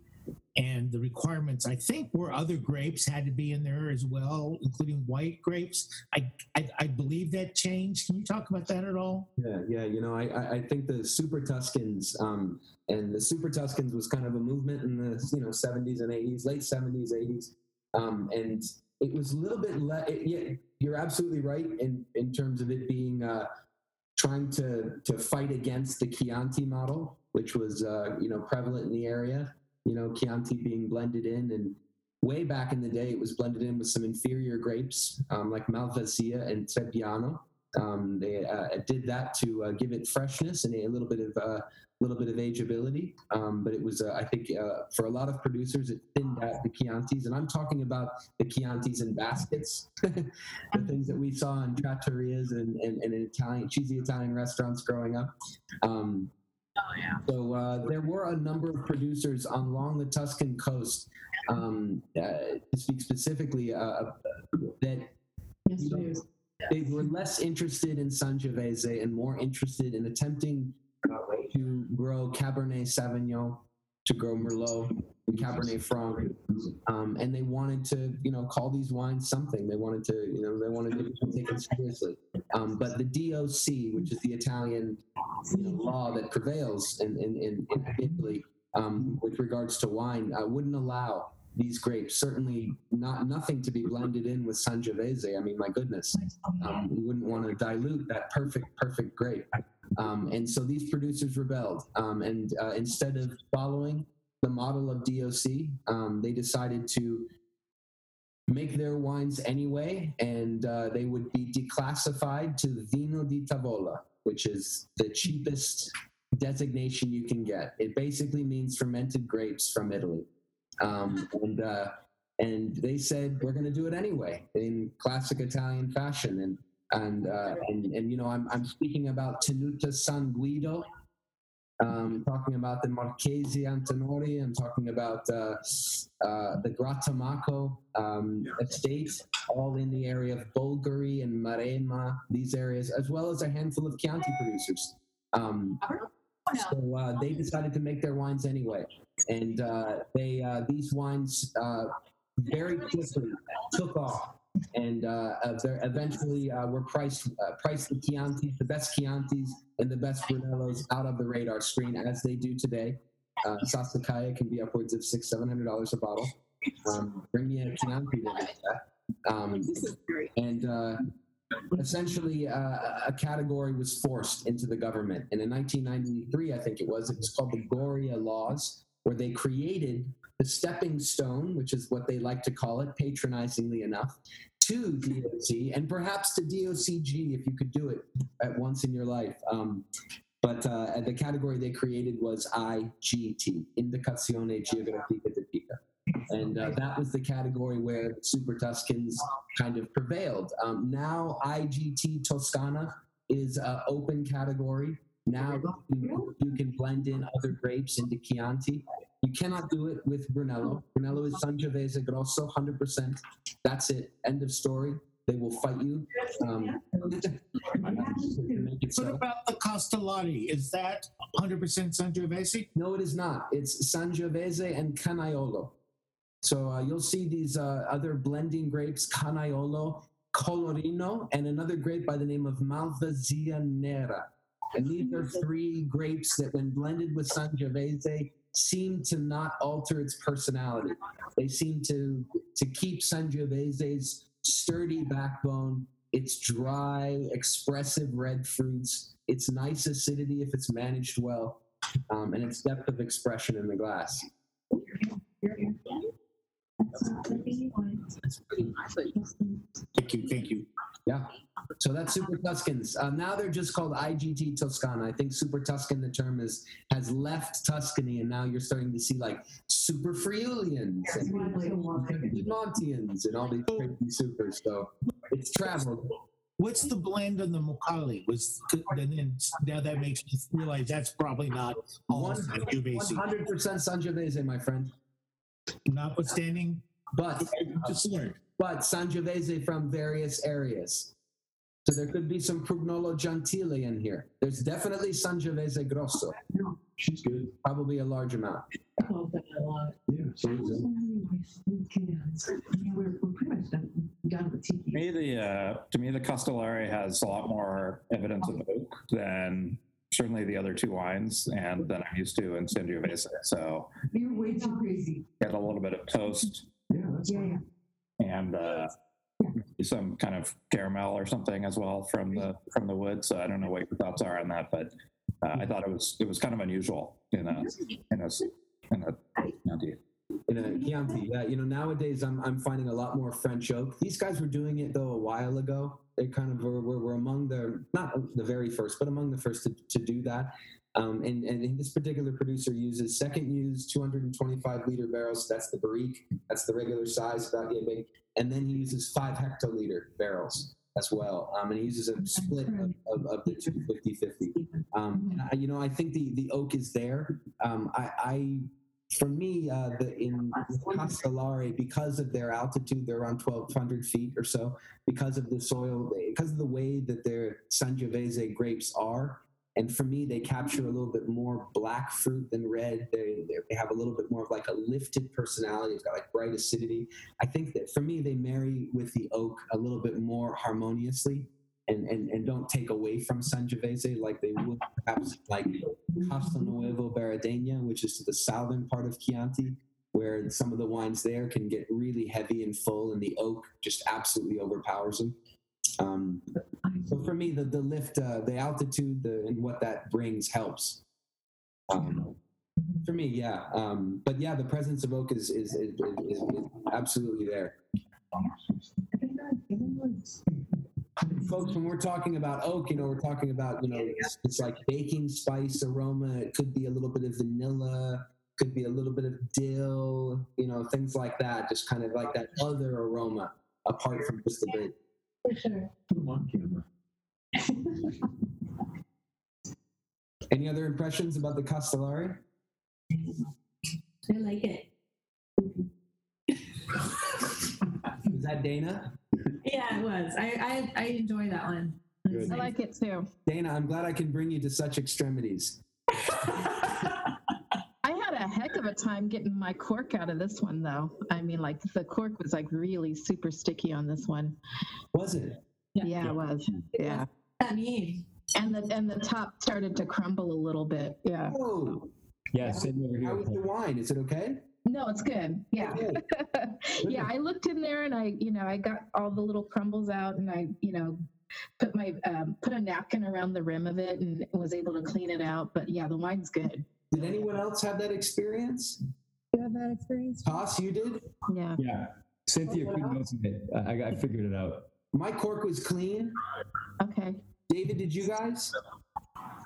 and the requirements I think were other grapes had to be in there as well, including white grapes. I I, I believe that changed. Can you talk about that at all? Yeah, yeah. You know, I I- think the Super Tuscans um, and the Super Tuscans was kind of a movement in the you know 70s and 80s, late 70s, 80s, um, and it was a little bit. Yeah, you're absolutely right in in terms of it being uh, trying to to fight against the Chianti model, which was uh, you know prevalent in the area. You know, Chianti being blended in and. Way back in the day, it was blended in with some inferior grapes um, like Malvasia and Trebbiano, um, they uh, did that to uh, give it freshness and a little bit of a uh, little bit of ageability. Um, but it was, uh, I think, uh, for a lot of producers, it thinned out the Chiantis, and I'm talking about the Chiantis in baskets, the things that we saw in trattorias and, and, and in Italian cheesy Italian restaurants growing up. Um, Oh yeah. so uh, there were a number of producers along the Tuscan coast, um, uh, to speak specifically, uh, that you know, they were less interested in Sangiovese and more interested in attempting to grow Cabernet Sauvignon, to grow Merlot, and Cabernet Franc, um, and they wanted to, you know, call these wines something. They wanted to, you know, they wanted to take it seriously. Um, but the DOC, which is the Italian you know, law that prevails in in, in, in Italy um, with regards to wine, uh, wouldn't allow these grapes. Certainly, not nothing to be blended in with Sangiovese. I mean, my goodness, um, we wouldn't want to dilute that perfect, perfect grape. Um, and so these producers rebelled, um, and uh, instead of following the model of DOC, um, they decided to make their wines anyway, and uh, they would be declassified to Vino di Tavola, which is the cheapest designation you can get. It basically means fermented grapes from Italy. Um, and uh, and they said we're going to do it anyway in classic Italian fashion. And and uh, and, and you know I'm I'm speaking about Tenuta San Guido. Um, talking about the Marchesi Antinori. I'm talking about uh, uh, the Grattamacco um, estate, all in the area of Bolgheri and Maremma, these areas, as well as a handful of Chianti producers. Um, so uh, they decided to make their wines anyway, and uh, they uh, these wines uh, very quickly took off, and uh, eventually uh, were priced uh, priced the Chiantis, the best Chiantis, and the best Brunellos out of the radar screen as they do today. Uh, Sassicaia can be upwards of six seven hundred dollars a bottle. Um, bring me a Chianti to that. Um, and uh, essentially uh, a category was forced into the government. And in 1993, I think it was, it was called the Goria Laws, where they created the stepping stone, which is what they like to call it, patronizingly enough, to DOC and perhaps to DOCG if you could do it at once in your life. Um, but uh, the category they created was IGT, Indicazione Geografica Tipica. And uh, that was the category where Super Tuscans kind of prevailed. Um, now, IGT Toscana is an open category. Now you, you can blend in other grapes into Chianti. You cannot do it with Brunello. Brunello is Sangiovese Grosso, 100%. That's it. End of story. They will fight you. Um, What so. about the Castellare? Is that 100% Sangiovese? No, it is not. It's Sangiovese and Canaiolo. So uh, you'll see these uh, other blending grapes, Canaiolo, Colorino, and another grape by the name of Malvasia Nera. And these are three grapes that, when blended with Sangiovese, seem to not alter its personality. They seem to to keep Sangiovese's sturdy backbone It's dry, expressive red fruits. It's nice acidity if it's managed well, um, and it's depth of expression in the glass. Thank you, thank you. Yeah. So that's Super Tuscans. Uh, now they're just called IGT Toscana. I think Super Tuscan, the term is has left Tuscany, and now you're starting to see like Super Friulians and Piedmontians and all these crazy supers. So it's traveled. What's the blend on the Mocali? Was and then now that makes me realize that's probably not all One Sangiovese. hundred percent Sangiovese, my friend. Notwithstanding, But just learned. but Sangiovese from various areas. So there could be some Prugnolo Gentile in here. There's definitely Sangiovese Grosso. She's good. Probably a large amount. Yeah, so is it. To me, the uh, to me the Castellare has a lot more evidence of oak than certainly the other two wines, and then I'm used to in Sangiovese. So You're way too crazy. get a little bit of toast Yeah, that's Yeah, yeah. and uh, some kind of caramel or something as well from the from the wood. So I don't know what your thoughts are on that, but uh, I thought it was it was kind of unusual in a in a in a Chianti. In a Chianti. Yeah, you know, nowadays I'm I'm finding a lot more French oak. These guys were doing it though a while ago. They kind of were, were, were among the not the very first, but among the first to, to do that. Um, and, and this particular producer uses second use 225 liter barrels. That's the barrique. That's the regular size, about yeah, big. And then he uses five hectoliter barrels as well. Um, and he uses a split of, of, of the 250 50. Um, I, you know, I think the, the oak is there. Um, I, I for me, uh, the, in Castellare, because of their altitude, they're around 1,200 feet or so, because of the soil, because of the way that their Sangiovese grapes are. And for me, they capture a little bit more black fruit than red. They, they they have a little bit more of like a lifted personality. It's got like bright acidity. I think that for me, they marry with the oak a little bit more harmoniously and, and, and don't take away from Sangiovese like they would perhaps like Castelnuovo Berardenga, which is to the southern part of Chianti, where some of the wines there can get really heavy and full, and the oak just absolutely overpowers them. Um, so for me, the the lift, uh, the altitude, the, and what that brings helps. Um, for me, yeah. Um, but yeah, the presence of oak is is, is, is, is absolutely there. Folks, when we're talking about oak, you know, we're talking about, you know, it's, it's like baking spice aroma. It could be a little bit of vanilla, could be a little bit of dill, you know, things like that. Just kind of like that other aroma apart from just the grape. For sure. Put them on camera. Any other impressions about the Castellare? I like it. Is that Dana? Yeah, it was. I I, I enjoy that one. Good. I like it too. Dana, I'm glad I can bring you to such extremities. I had a heck of a time getting my cork out of this one, though. I mean, like the cork was like really super sticky on this one. Was it? Yeah, it was. Yeah. I mean, and the and the top started to crumble a little bit. Yeah. Oh. Yeah, sitting over How was the wine? Is it okay? No, it's good. Yeah. yeah, I looked in there and I, you know, I got all the little crumbles out and I, you know, put my um, put a napkin around the rim of it and was able to clean it out. But yeah, the wine's good. Did anyone else have that experience? You have that experience? Toss, you did? Yeah. Yeah, Cynthia couldn't open it. I, I figured it out. My cork was clean. Okay. David, did you guys?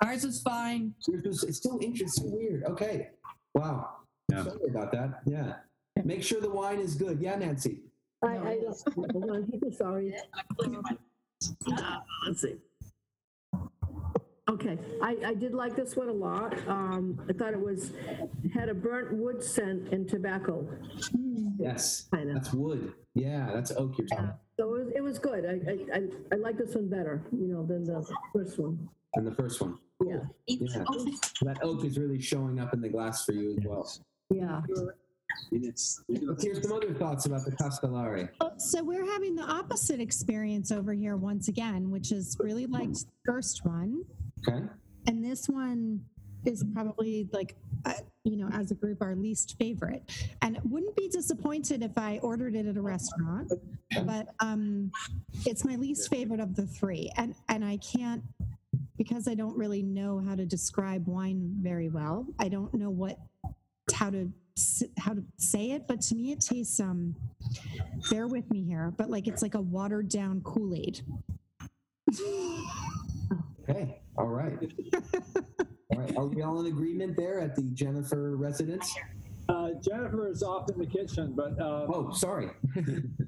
Ours was fine. Yours was- It's still interesting, weird. Okay. Wow. Yeah. Sorry about that. Yeah. Make sure the wine is good. Yeah, Nancy. I, I don't, hold on, I'm sorry. Let's see. Okay, I, I did like this one a lot. Um, I thought it was, had a burnt wood scent and tobacco. Yes. Kinda. That's wood. Yeah, that's oak you're talking. So it was, it was good. I, I, I, I like this one better, you know, than the first one. And the first one. Yeah, Yeah. That oak is really showing up in the glass for you as well. Yeah. Let's hear some other thoughts about the Castellare. So we're having the opposite experience over here once again, which is really like the first one. Okay. And this one is probably like, I, you know, as a group, our least favorite. And wouldn't be disappointed if I ordered it at a restaurant, but um, it's my least favorite of the three. And and I can't because I don't really know how to describe wine very well. I don't know what how to how to say it, but to me it tastes um bear with me here, but like it's like a watered down Kool-Aid. Okay, all right. all right. Are we all in agreement there at the Jennifer residence? Uh, Jennifer is off in the kitchen, but uh, oh, sorry.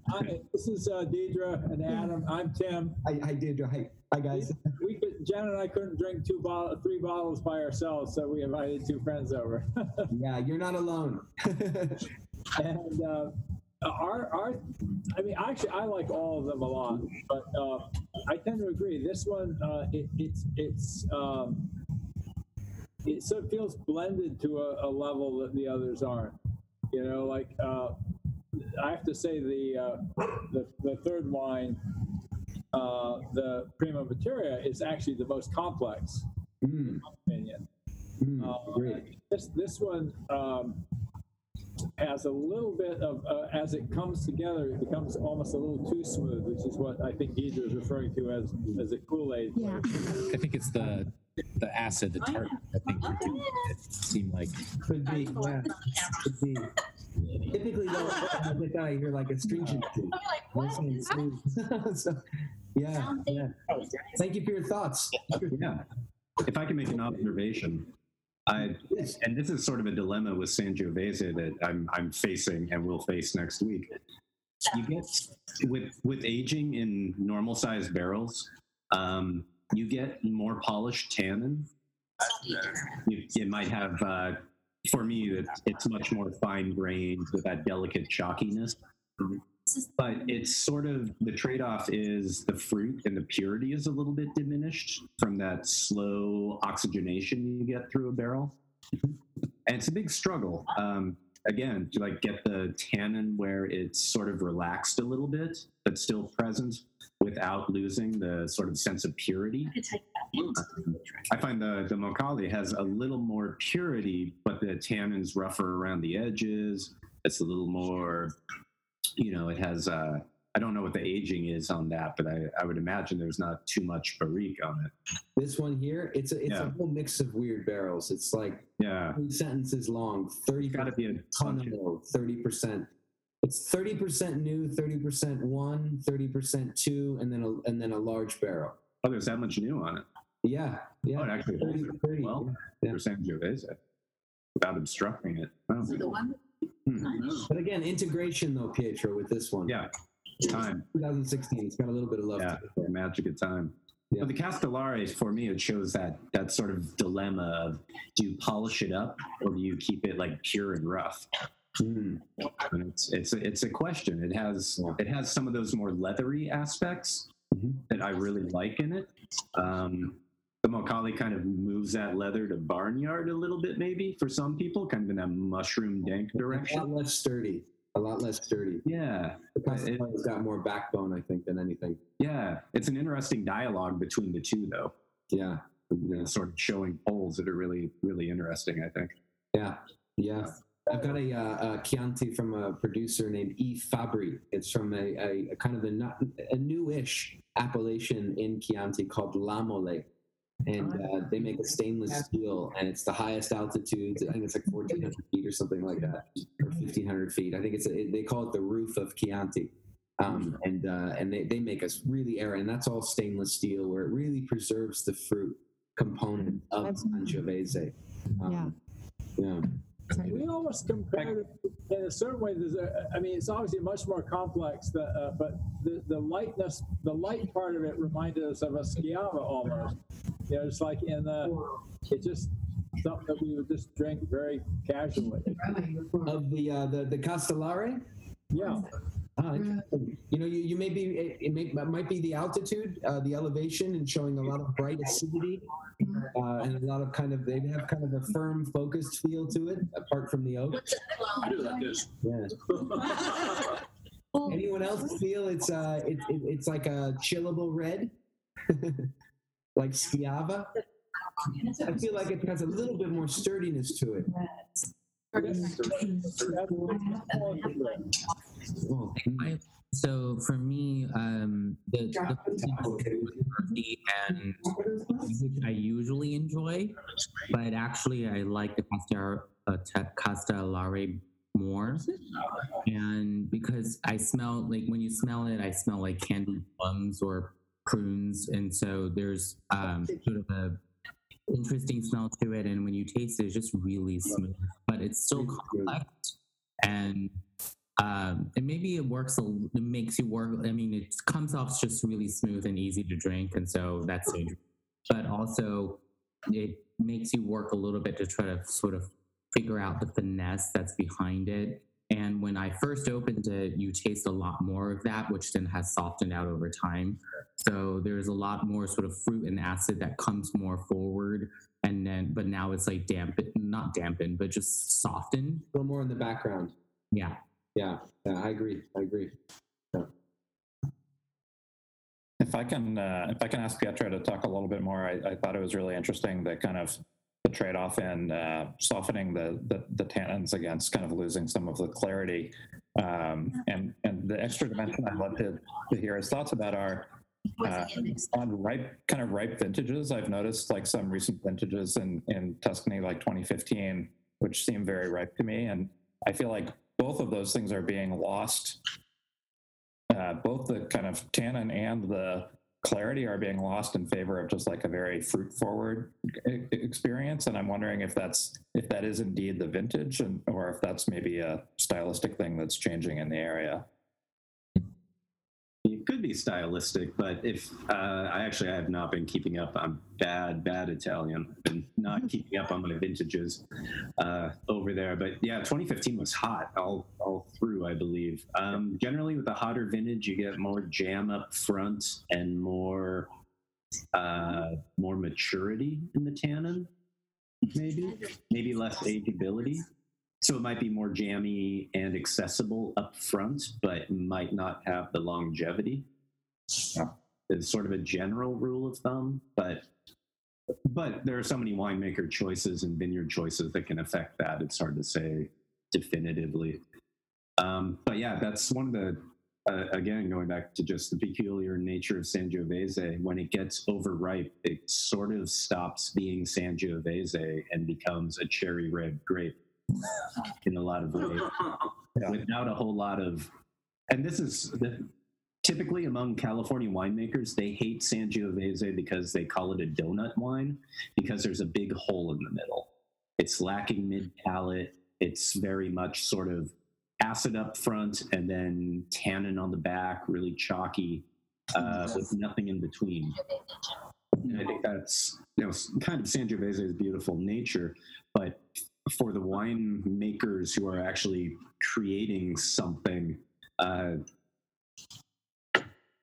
I, this is uh, Deidre and Adam. I'm Tim. Hi, hi Deidre. Hi, hi guys. We could, Jen and I couldn't drink two bottle, three bottles by ourselves, so we invited two friends over. yeah, you're not alone. and uh, our, our, I mean, actually, I like all of them a lot, but uh, I tend to agree. This one, uh, it, it's it's. Um, it sort of feels blended to a, a level that the others aren't. You know, like uh, I have to say the uh, the, the third wine, uh, the Prima Materia, is actually the most complex, in my opinion. Uh, this this one um, has a little bit of uh, as it comes together, it becomes almost a little too smooth, which is what I think Deidre is referring to as as a Kool Aid. Yeah. I think it's the the acid, the tart. I think it seemed like Could be, yeah. Could be. Typically, though, as a guy, you're like astringent. Nice and smooth. So, yeah, yeah. Thank you for your thoughts. Yeah. If I can make an observation, I and this is sort of a dilemma with Sangiovese that I'm I'm facing and will face next week. You get with with aging in normal sized barrels, um, you get more polished tannin. You, it might have, uh, for me, it's, it's much more fine grained with that delicate chalkiness. But it's sort of the trade off is the fruit and the purity is a little bit diminished from that slow oxygenation you get through a barrel. And it's a big struggle. Um, again, to like get the tannin where it's sort of relaxed a little bit, but still present without losing the sort of sense of purity. I find the the Mocali has a little more purity, but the tannin's rougher around the edges. It's a little more, you know, it has. Uh, I don't know what the aging is on that, but I, I would imagine there's not too much barrique on it. This one here, it's a it's Yeah. a whole mix of weird barrels. It's like yeah, three sentences long. Thirty gotta be a ton. thirty percent. It's thirty percent new, thirty percent one, 30 percent two, and then a and then a large barrel. Oh, there's that much new on it. Yeah, yeah. Oh, it actually holds 30, it 30, well yeah. for Sangiovese without obstructing it. Wow. Hmm. But again, integration though, Pietro, with this one. Yeah, time. 2016. It's got a little bit of love. Yeah, to it. magic of time. But the Castellare, for me, it shows that that sort of dilemma of do you polish it up or do you keep it like pure and rough? Hmm. And it's it's a, it's a question. It has it has some of those more leathery aspects that I really like in it. Um, Mocali kind of moves that leather to barnyard a little bit, maybe for some people, kind of in that mushroom dank direction. A lot less sturdy. A lot less sturdy. Yeah, The Castellare's got more backbone, I think, than anything. yeah. It's an interesting dialogue between the two, though. Yeah. Yeah, sort of showing poles that are really, really interesting. I think. Yeah, yeah. I've got a, uh, a Chianti from a producer named E. Fabri. It's from a, a, a kind of a, not, a newish appellation in Chianti called Lamole. And uh, they make a stainless steel, and it's the highest altitude. I think it's like 1,400 feet or something like that, or 1,500 feet. I think it's a, they call it the roof of Chianti. Um, and uh, and they, they make us really air, and that's all stainless steel, where it really preserves the fruit component of Sangiovese. Um, yeah. We almost compare it in a certain way. There's a, I mean, it's obviously much more complex, the, uh, but the, the lightness, the light part of it reminded us of a Schiava almost. You know, it's like in the, it's just something that we would just drink very casually. Of the uh, the the Castellare. Yeah. Ah, you know, you, you may be it, it may it might be the altitude, uh, the elevation, and showing a lot of bright acidity, uh, and a lot of kind of they have kind of a firm, focused feel to it, apart from the oak. I do like this. Yeah. Anyone else feel it's uh it, it, it's like a chillable red, like Schiava? I feel like it has a little bit more sturdiness to it. So for me, um, the, the earthy and which I usually enjoy, but actually I like the Casta uh, te- Castellare more, and because I smell like when you smell it, I smell like candied plums or prunes, and so there's um, sort of a interesting smell to it, and when you taste it, it's just really smooth, but it's still complex and um, and maybe it works. A, it makes you work. I mean, it comes off just really smooth and easy to drink, and so that's dangerous. But also, it makes you work a little bit to try to sort of figure out the finesse that's behind it. And when I first opened it, you taste a lot more of that, which then has softened out over time. So there's a lot more sort of fruit and acid that comes more forward. And then, but now it's like dampened, not dampened, but just softened. A little more in the background. Yeah. Yeah, yeah, I agree. I agree. If I can, uh, if I can ask Pietro to talk a little bit more, I, I thought it was really interesting the kind of the trade-off in uh, softening the, the the tannins against kind of losing some of the clarity, um, and and the extra dimension I'd love to, to hear his thoughts about are uh, on ripe kind of ripe vintages. I've noticed like some recent vintages in in Tuscany, like 2015, which seem very ripe to me, and I feel like both of those things are being lost. Uh, both the kind of tannin and the clarity are being lost in favor of just like a very fruit forward experience and i'm wondering if that's if that is indeed the vintage and or if that's maybe a stylistic thing that's changing in the area It could be stylistic, but if uh, I actually I have not been keeping up, I'm bad, bad Italian. Been not keeping up on my vintages uh, over there. But yeah, 2015 was hot all all through, I believe. Um, generally, with a hotter vintage, you get more jam up front and more uh, more maturity in the tannin. Maybe maybe less ageability. So it might be more jammy and accessible up front, but might not have the longevity. It's sort of a general rule of thumb, but but there are so many winemaker choices and vineyard choices that can affect that. It's hard to say definitively. Um, but yeah, that's one of the uh, again going back to just the peculiar nature of Sangiovese. When it gets overripe, it sort of stops being Sangiovese and becomes a cherry red grape in a lot of ways, without a whole lot of. And this is the, typically among California winemakers, they hate Sangiovese because they call it a donut wine because there's a big hole in the middle. It's lacking mid palate. It's very much sort of acid up front and then tannin on the back, really chalky, uh, with nothing in between. And I think that's you know kind of Sangiovese's beautiful nature, but for the winemakers who are actually creating something, uh,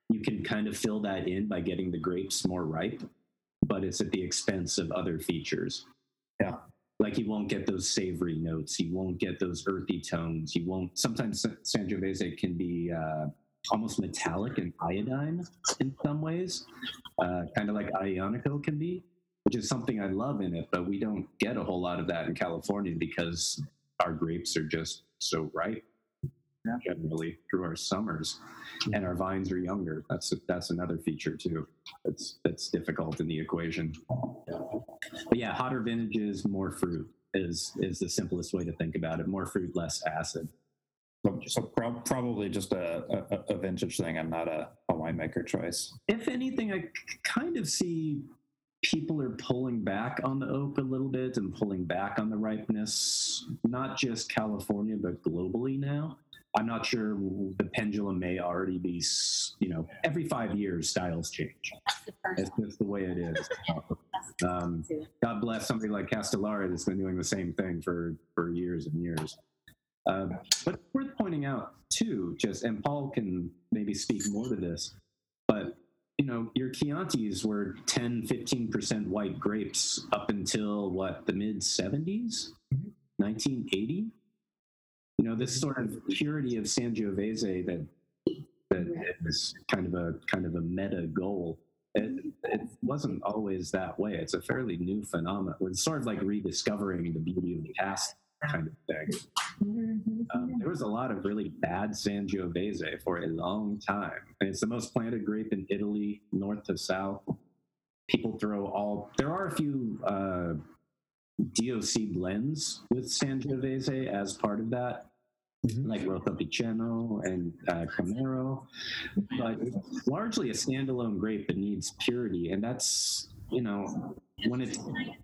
you can kind of fill that in by getting the grapes more ripe, but it's at the expense of other features. Yeah. Like you won't get those savory notes. You won't get those earthy tones. You won't. Sometimes Sangiovese can be uh, almost metallic and iodine in some ways, uh, kind of like Ionico can be, which is something I love in it. But we don't get a whole lot of that in California because our grapes are just so ripe generally through our summers, mm-hmm. and our vines are younger. That's that's another feature too. That's that's difficult in the equation. But yeah, hotter vintages, more fruit is is the simplest way to think about it. More fruit, less acid. so, prob- probably just a, a, a vintage thing and not a, a winemaker choice If anything, I kind of see people are pulling back on the oak a little bit and pulling back on the ripeness, not just California, but globally now. I'm not sure the pendulum may already be, you know, every five years styles change. It's just the way it is. Um, God bless somebody like Castellare that's been doing the same thing for, for years and years. Uh, but worth pointing out too, just and Paul can maybe speak more to this, you know, your Chiantis were 10, 15% white grapes up until what, the mid 70s? 1980? You know, this sort of purity of Sangiovese that that is kind of a kind of a meta goal it, it wasn't always that way. It's a fairly new phenomenon. It's sort of like rediscovering the beauty of the past kind of thing. Um, there was a lot of really bad Sangiovese for a long time. And it's the most planted grape in Italy, north to south. People throw all, there are a few uh, DOC blends with Sangiovese as part of that. Like Rosso Piceno and uh, Camaro, but largely a standalone grape that needs purity, and that's you know when it's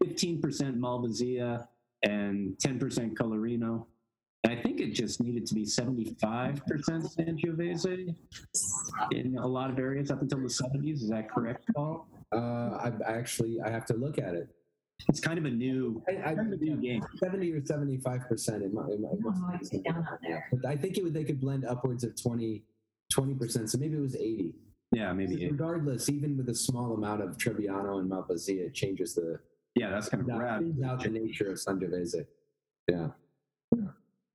15% Malvasia and 10% Colorino. I think it just needed to be 75% Sangiovese in a lot of areas up until the 70s. Is that correct, Paul? Uh, I, I actually I have to look at it. It's kind of a new, I, I, new game. seventy or seventy-five percent. It might, it might, it must be something like. But I think it would, they could blend upwards of 20 percent. So maybe it was eighty. Yeah, maybe. 80. Regardless, even with a small amount of Trebbiano and Malvasia, it changes the Yeah, that's kind of that rad. out the nature of Sangiovese. Yeah. Yeah.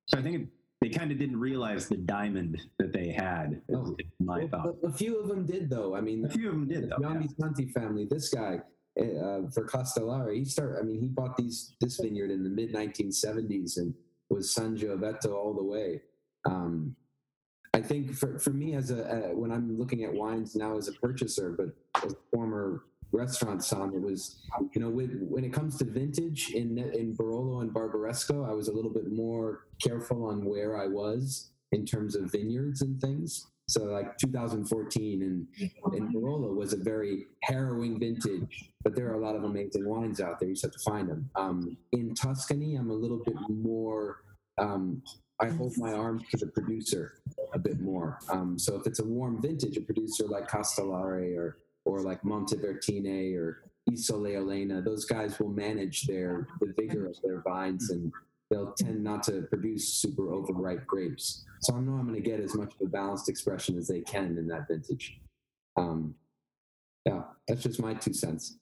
So I think they kind of didn't realize the diamond that they had. Oh. my thought. A, few of them did, though. I mean, A few of them did, though. Giambi yeah. Santi family. This guy uh, for Castellare, he started. I mean, he bought these this vineyard in the mid 1970s and was Sangioveto all the way. Um, I think for, for me as a uh, when I'm looking at wines now as a purchaser, but as a former restaurant son, it was you know with, when it comes to vintage in in Barolo and Barbaresco, I was a little bit more careful on where I was in terms of vineyards and things. So like 2014 and and Barolo was a very harrowing vintage, but there are a lot of amazing wines out there. You just have to find them. Um, in Tuscany, I'm a little bit more. Um, I hold my arms to the producer a bit more. Um, so if it's a warm vintage, a producer like Castellare or or like Montevertine or Isole Elena, those guys will manage their the vigor of their vines and they'll tend not to produce super overripe grapes. So I know I'm going to get as much of a balanced expression as they can in that vintage. Um, yeah, that's just my two cents.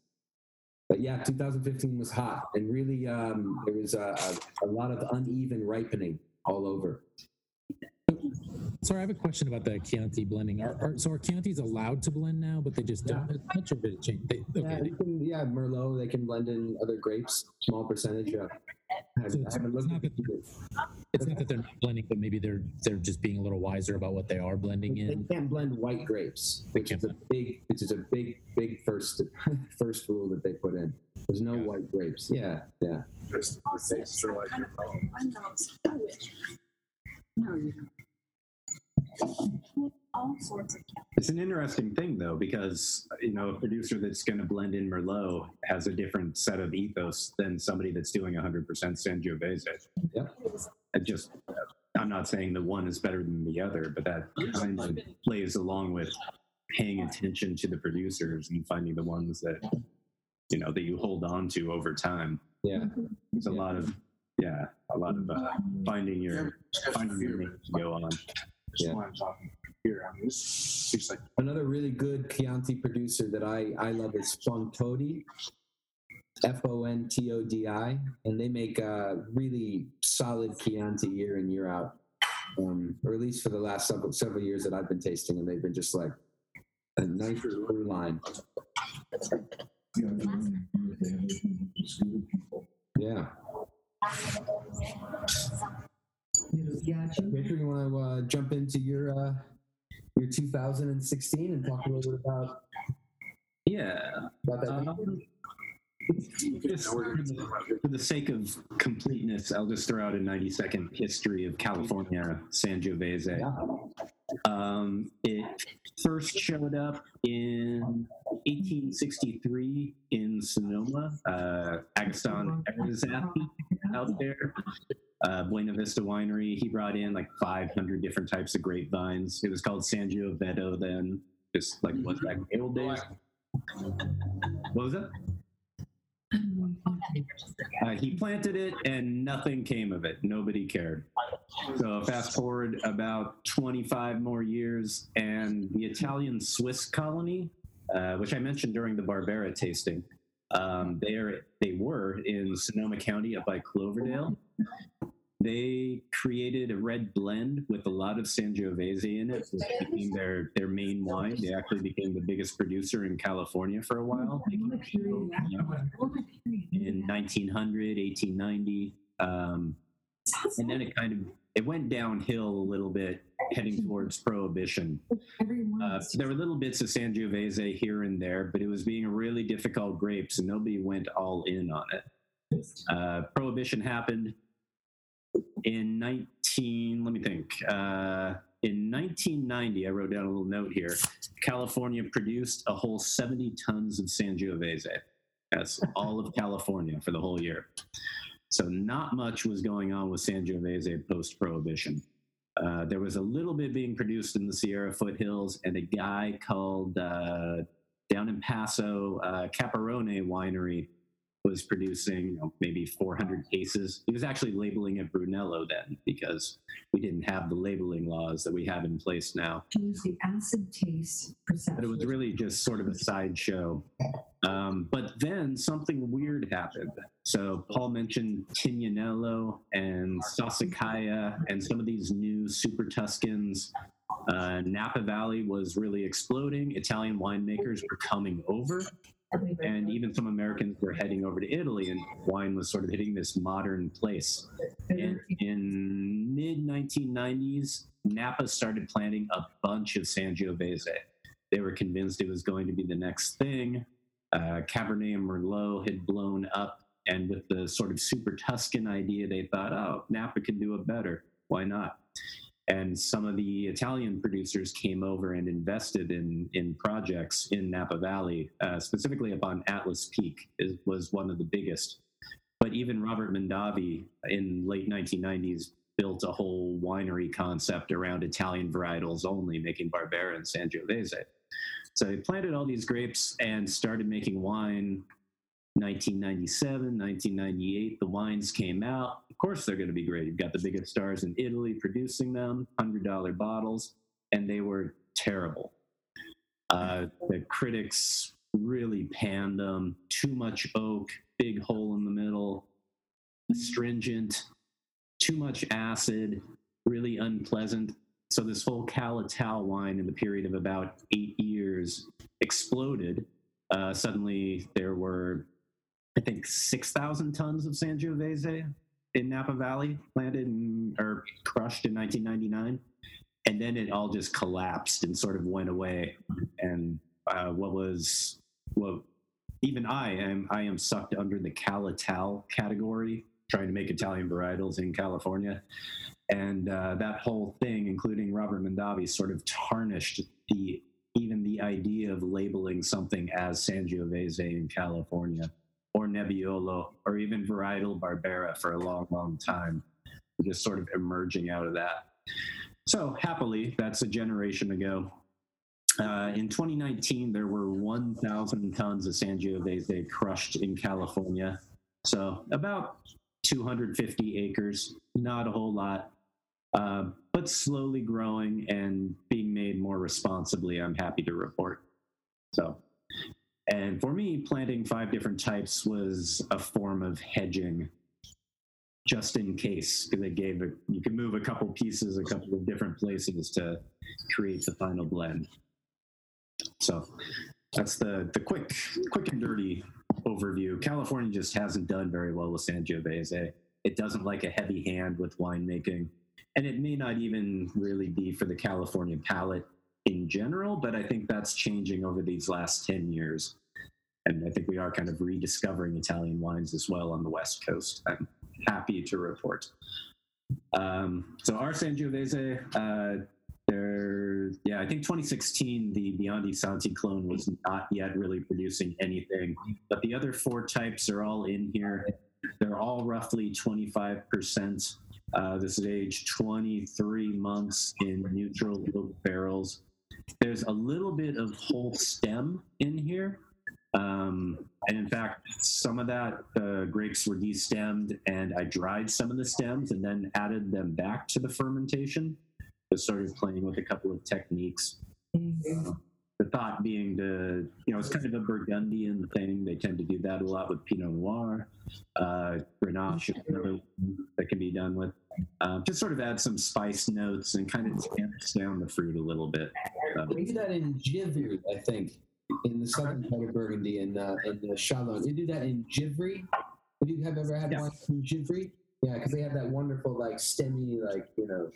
But yeah, 2015 was hot, and really um, there was a, a, a lot of uneven ripening all over. Sorry, I have a question about the Chianti blending. Are, are so are Chiantis allowed to blend now, but they just don't as much, or did it change? They, Yeah, okay, you can, yeah, Merlot, they can blend in other grapes, small percentage. Yeah. I haven't, I haven't looked at it. it's not that they're not blending, but maybe they're they're just being a little wiser about what they are blending They in. They can't blend white grapes, which is a big, which is a big, big first first rule that they put in. There's no white grapes. Yeah, yeah. No, you don't. All sorts of It's an interesting thing, though, because you know a producer that's going to blend in Merlot has a different set of ethos than somebody that's doing 100% Sangiovese. Yeah. It just, I'm not saying the one is better than the other, but that kind of plays along with paying attention to the producers and finding the ones that you know that you hold on to over time. Yeah. There's a lot of yeah, a lot of uh, finding your finding your to go on. Yeah. Here, I mean, this tastes like Another really good Chianti producer that I, I love is Fontodi, F O N T O D I, and they make a really solid Chianti year in year out. Um, or at least for the last several several years that I've been tasting and they've been just like a nice through line. Yeah. Victor, you want to uh, jump into your uh, your 2016 and talk a little bit about Yeah. about that? Um, just for the, for the sake of completeness, I'll just throw out a 90 second history of California Sangiovese. Um, it first showed up in 1863 in Sonoma. Uh, Agoston Haraszthy out there. Uh, Buena Vista Winery. He brought in like 500 different types of grapevines. It was called Sangiovedo then, just like what's back in the old days. What was that? Uh, he planted it and nothing came of it. Nobody cared. So fast forward about 25 more years, and the Italian Swiss colony, uh, which I mentioned during the Barbera tasting, um, they are they were in Sonoma County up by Cloverdale. they created a red blend with a lot of Sangiovese in it. It became their, their main wine. They actually became the biggest producer in California for a while, in 1900, 1890. Um, and then it kind of it went downhill a little bit heading towards prohibition. Uh, there were little bits of sangiovese here and there but it was being a really difficult grapes and nobody went all in on it. Uh, prohibition happened in 19 let me think uh, in 1990 i wrote down a little note here. California produced a whole 70 tons of sangiovese that's all of california for the whole year so not much was going on with Sangiovese post-prohibition. Uh, there was a little bit being produced in the Sierra foothills, and a guy called uh, down in Paso uh, Caparone Winery was producing you know, maybe 400 cases. He was actually labeling it Brunello then because we didn't have the labeling laws that we have in place now. Use the acid taste perception. But it was really just sort of a sideshow. Um, but then something weird happened. So Paul mentioned Tignanello and Sassicaia and some of these new Super Tuscans. Uh, Napa Valley was really exploding. Italian winemakers were coming over. And even some Americans were heading over to Italy, and wine was sort of hitting this modern place. And in mid 1990s, Napa started planting a bunch of Sangiovese. They were convinced it was going to be the next thing. Uh, Cabernet and Merlot had blown up, and with the sort of super Tuscan idea, they thought, oh, Napa can do it better. Why not? And some of the Italian producers came over and invested in in projects in Napa Valley, uh, specifically up on Atlas Peak, is, was one of the biggest. But even Robert Mondavi in late 1990s built a whole winery concept around Italian varietals only, making Barbera and Sangiovese. So they planted all these grapes and started making wine 1997, 1998, the wines came out. Course, they're going to be great. You've got the biggest stars in Italy producing them, $100 bottles, and they were terrible. Uh, the critics really panned them. Too much oak, big hole in the middle, astringent, too much acid, really unpleasant. So, this whole Cal-Ital wine in the period of about eight years exploded. Uh, suddenly, there were I think 6,000 tons of Sangiovese in Napa Valley planted and, or crushed in 1999. And then it all just collapsed and sort of went away. And uh, what was, well, even I am, I am sucked under the Cal-Ital category, trying to make Italian varietals in California. And uh, that whole thing, including Robert Mondavi, sort of tarnished the even the idea of labeling something as Sangiovese in California or Nebbiolo or even varietal Barbera for a long, long time. Just sort of emerging out of that. So happily, that's a generation ago. Uh, in 2019, there were 1,000 tons of Sangiovese crushed in California. So about 250 acres, not a whole lot, uh, but slowly growing and being made more responsibly, I'm happy to report. So and for me, planting five different types was a form of hedging, just in case, because it gave a, you can move a couple pieces a couple of different places to create the final blend. So that's the the quick quick and dirty overview. California just hasn't done very well with Sangiovese. It doesn't like a heavy hand with winemaking, and it may not even really be for the California palate in general, but I think that's changing over these last 10 years. And I think we are kind of rediscovering Italian wines as well on the West Coast. I'm happy to report. Um, so our Sangiovese, uh, there, yeah, I think 2016, the Biondi Santi clone was not yet really producing anything, but the other four types are all in here. They're all roughly 25%. Uh, this is age 23 months in neutral oak barrels. There's a little bit of whole stem in here. Um, and in fact, some of that uh, grapes were destemmed, and I dried some of the stems and then added them back to the fermentation. I started playing with a couple of techniques. the thought being to, you know, it's kind of a Burgundian thing. They tend to do that a lot with Pinot Noir. Uh, Grenache is another one that can be done with. Um, just sort of add some spice notes and kind of tamps down the fruit a little bit. They do that in Givry, I think, in the southern part of Burgundy and uh, in the Chalon. They do that in Givry. Have you have ever had wine from Givry? Yeah, because they have that wonderful like stemmy, like you know.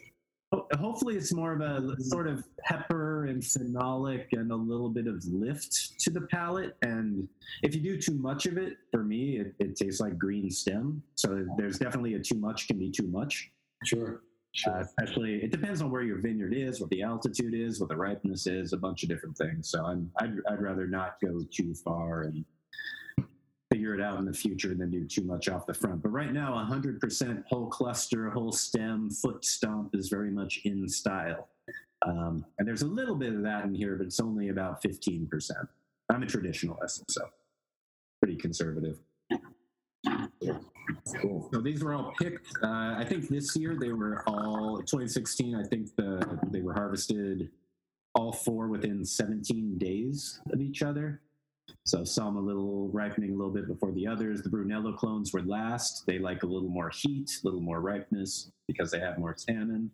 Hopefully, it's more of a sort of pepper and phenolic and a little bit of lift to the palate. And if you do too much of it, for me, it, it tastes like green stem. So there's definitely a too much can be too much. Sure. Uh, especially, it depends on where your vineyard is, what the altitude is, what the ripeness is, a bunch of different things. So I'm, I'd, I'd rather not go too far and figure it out in the future than do too much off the front. But right now, 100% whole cluster, whole stem, foot stomp is very much in style. Um, and there's a little bit of that in here, but it's only about 15%. I'm a traditionalist, so pretty conservative. Cool. So these were all picked. Uh, I think this year they were all 2016. I think the they were harvested all four within 17 days of each other. So some a little ripening a little bit before the others. The Brunello clones were last. They like a little more heat, a little more ripeness because they have more tannin.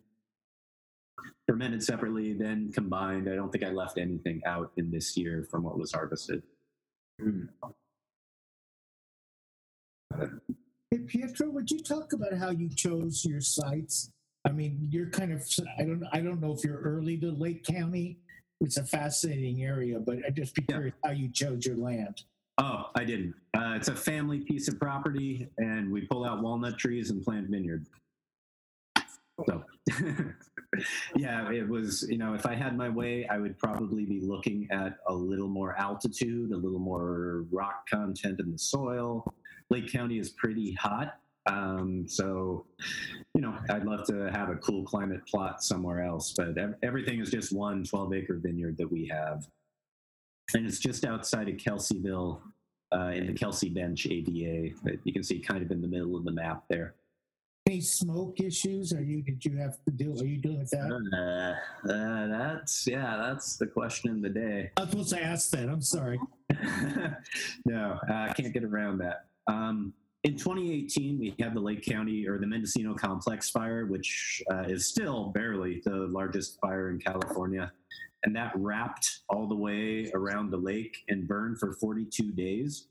Fermented separately, then combined. I don't think I left anything out in this year from what was harvested. Hey, Pietro, would you talk about how you chose your sites? I mean, you're kind of I don't I don't know if you're early to Lake County. It's a fascinating area, but I'd just be curious how you chose your land. Oh, I didn't. Uh, it's a family piece of property, and we pull out walnut trees and plant vineyard. So, yeah, it was. You know, if I had my way, I would probably be looking at a little more altitude, a little more rock content in the soil. Lake County is pretty hot, um, so you know, I'd love to have a cool climate plot somewhere else. But everything is just one 12 acre vineyard that we have and it's just outside of Kelseyville uh, in the Kelsey Bench AVA you can see kind of in the middle of the map there. Any smoke issues? Are you did you have to deal? Are you dealing with that? Uh, uh, that's yeah, that's the question of the day. I was supposed to ask that. I'm sorry. no, uh, I can't get around that. Um, in 2018, we had the Lake County or the Mendocino Complex fire, which uh, is still barely the largest fire in California. And that wrapped all the way around the lake and burned for 42 days.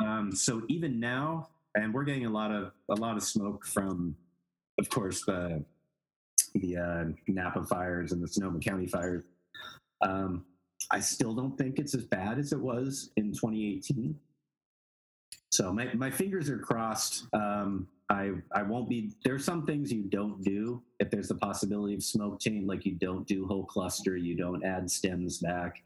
Um, so even now, and we're getting a lot of a lot of smoke from, of course, the the uh, Napa fires and the Sonoma County fires. Um, I still don't think it's as bad as it was in 2018. So my, my fingers are crossed. Um, I I won't be. There are some things you don't do if there's the possibility of smoke chain, like you don't do whole cluster, you don't add stems back.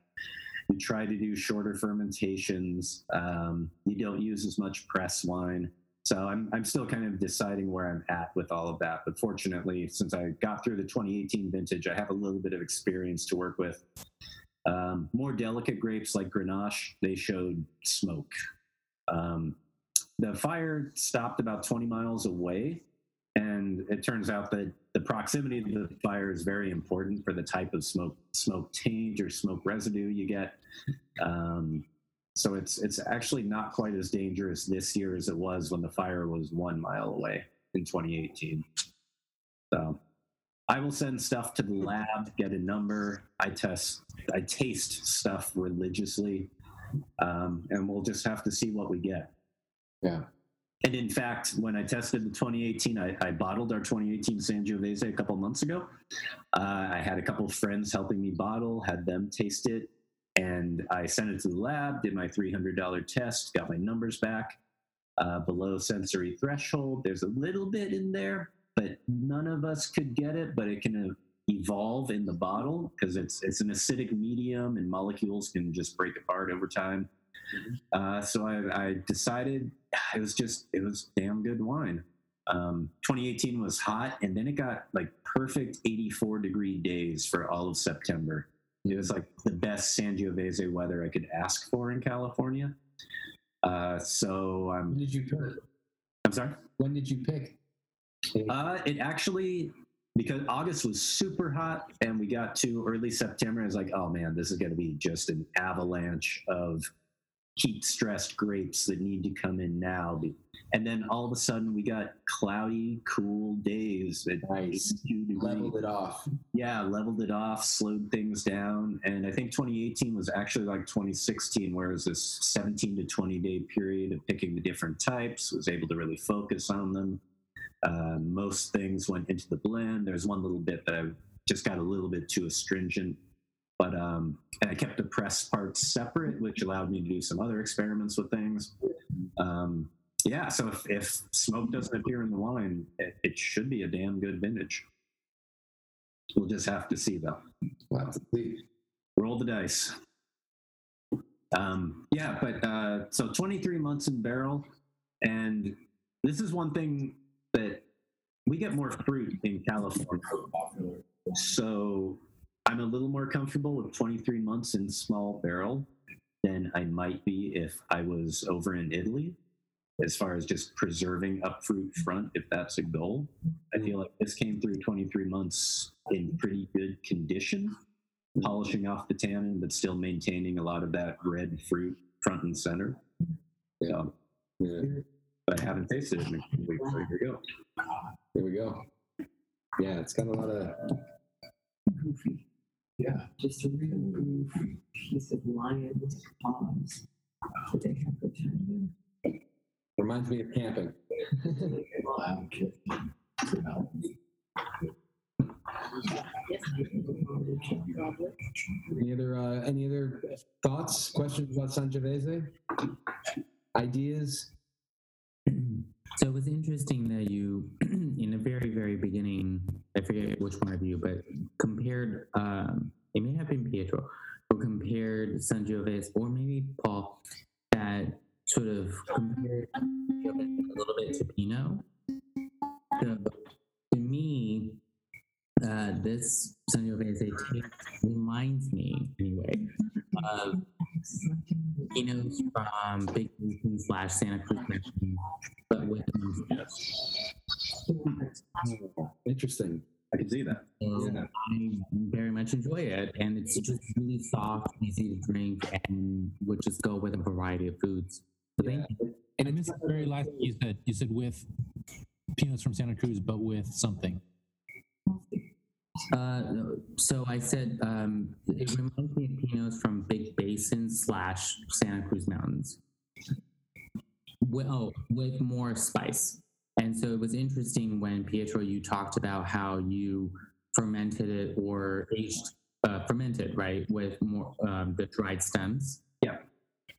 You try to do shorter fermentations. Um, you don't use as much press wine. So I'm I'm still kind of deciding where I'm at with all of that. But fortunately, since I got through the 2018 vintage, I have a little bit of experience to work with. Um, more delicate grapes like Grenache, they showed smoke. Um, the fire stopped about 20 miles away, and it turns out that the proximity of the fire is very important for the type of smoke smoke taint or smoke residue you get. Um, so it's it's actually not quite as dangerous this year as it was when the fire was one mile away in 2018. So I will send stuff to the lab, get a number. I test, I taste stuff religiously, um, and we'll just have to see what we get. Yeah. And in fact, when I tested the 2018, I, I bottled our 2018 Sangiovese a couple months ago. Uh, I had a couple of friends helping me bottle, had them taste it, and I sent it to the lab, did my $300 test, got my numbers back uh, below sensory threshold. There's a little bit in there, but none of us could get it, but it can evolve in the bottle because it's it's an acidic medium and molecules can just break apart over time. Uh, so I, I decided it was just it was damn good wine. Um, 2018 was hot, and then it got like perfect 84 degree days for all of September. It was like the best Sangiovese weather I could ask for in California. Uh, so I'm. When did you pick? I'm sorry. When did you pick? Uh, it actually because August was super hot, and we got to early September. I was like, oh man, this is going to be just an avalanche of heat stressed grapes that need to come in now. And then all of a sudden we got cloudy, cool days at nice. Leveled it off. Yeah, leveled it off, slowed things down. And I think 2018 was actually like 2016, where it was this 17 to 20 day period of picking the different types, was able to really focus on them. Uh, most things went into the blend. There's one little bit that I just got a little bit too astringent. But um, and I kept the press parts separate, which allowed me to do some other experiments with things. Um, yeah, so if, if smoke doesn't appear in the wine, it, it should be a damn good vintage. We'll just have to see, though. We'll have to see. Roll the dice. Um, yeah, but uh, so 23 months in barrel, and this is one thing that we get more fruit in California. So I'm a little more comfortable with 23 months in small barrel than I might be if I was over in Italy, as far as just preserving up fruit front, if that's a goal. I feel like this came through 23 months in pretty good condition, polishing off the tannin, but still maintaining a lot of that red fruit front and center. So, yeah. But I haven't tasted it in a few weeks, so here we go. Here we go. Yeah, it's got a lot of goofy. Yeah. Just a real goofy piece of lion's paws that they have for time. reminds me of camping. Any other uh, any other thoughts, questions about Sangiovese? Ideas? So it was interesting that you, in the very, very beginning, I forget which one of you, but compared, um, it may have been Pietro, who compared San Sangiovese, or maybe Paul, that sort of compared a little bit to Pinot. So to me, uh, this Sangiovese reminds me, anyway, of Pinots from Big Basin slash Santa Cruz Mountain, but with Interesting. I can see that. And I very much enjoy it, and it's just really soft, easy to drink, and would just go with a variety of foods. So thank you. And I missed the very last thing you said. You said with peanuts from Santa Cruz, but with something. Uh, so I said um, it reminds me of Pinots from Big Basin slash Santa Cruz Mountains. Well, oh, with more spice. And so it was interesting when Pietro, you talked about how you fermented it or aged, uh, fermented, right, with more um, the dried stems. Yeah.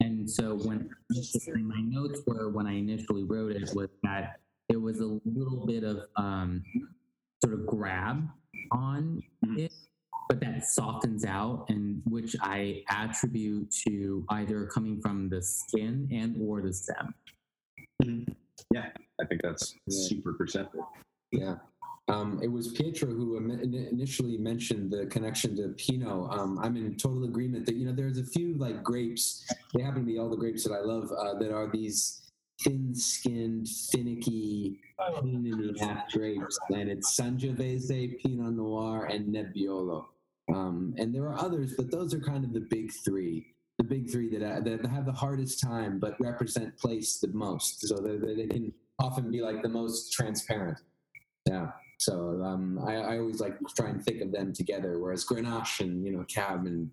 And so when my notes were when I initially wrote it was that there was a little bit of um, sort of grab on it, but that softens out, and which I attribute to either coming from the skin and or the stem. Yeah, I think that's super perceptive. Yeah. Um, it was Pietro who initially mentioned the connection to Pinot. Um, I'm in total agreement that you know there's a few like grapes. They happen to be all the grapes that I love uh, that are these thin-skinned, finicky, pain in the half grapes, and it's Sangiovese, Pinot Noir, and Nebbiolo. Um, and there are others, but those are kind of the big three. The big three that uh, that have the hardest time, but represent place the most. So they, they can often be like the most transparent. Yeah. So um, I, I always like try and think of them together. Whereas Grenache and you know Cab and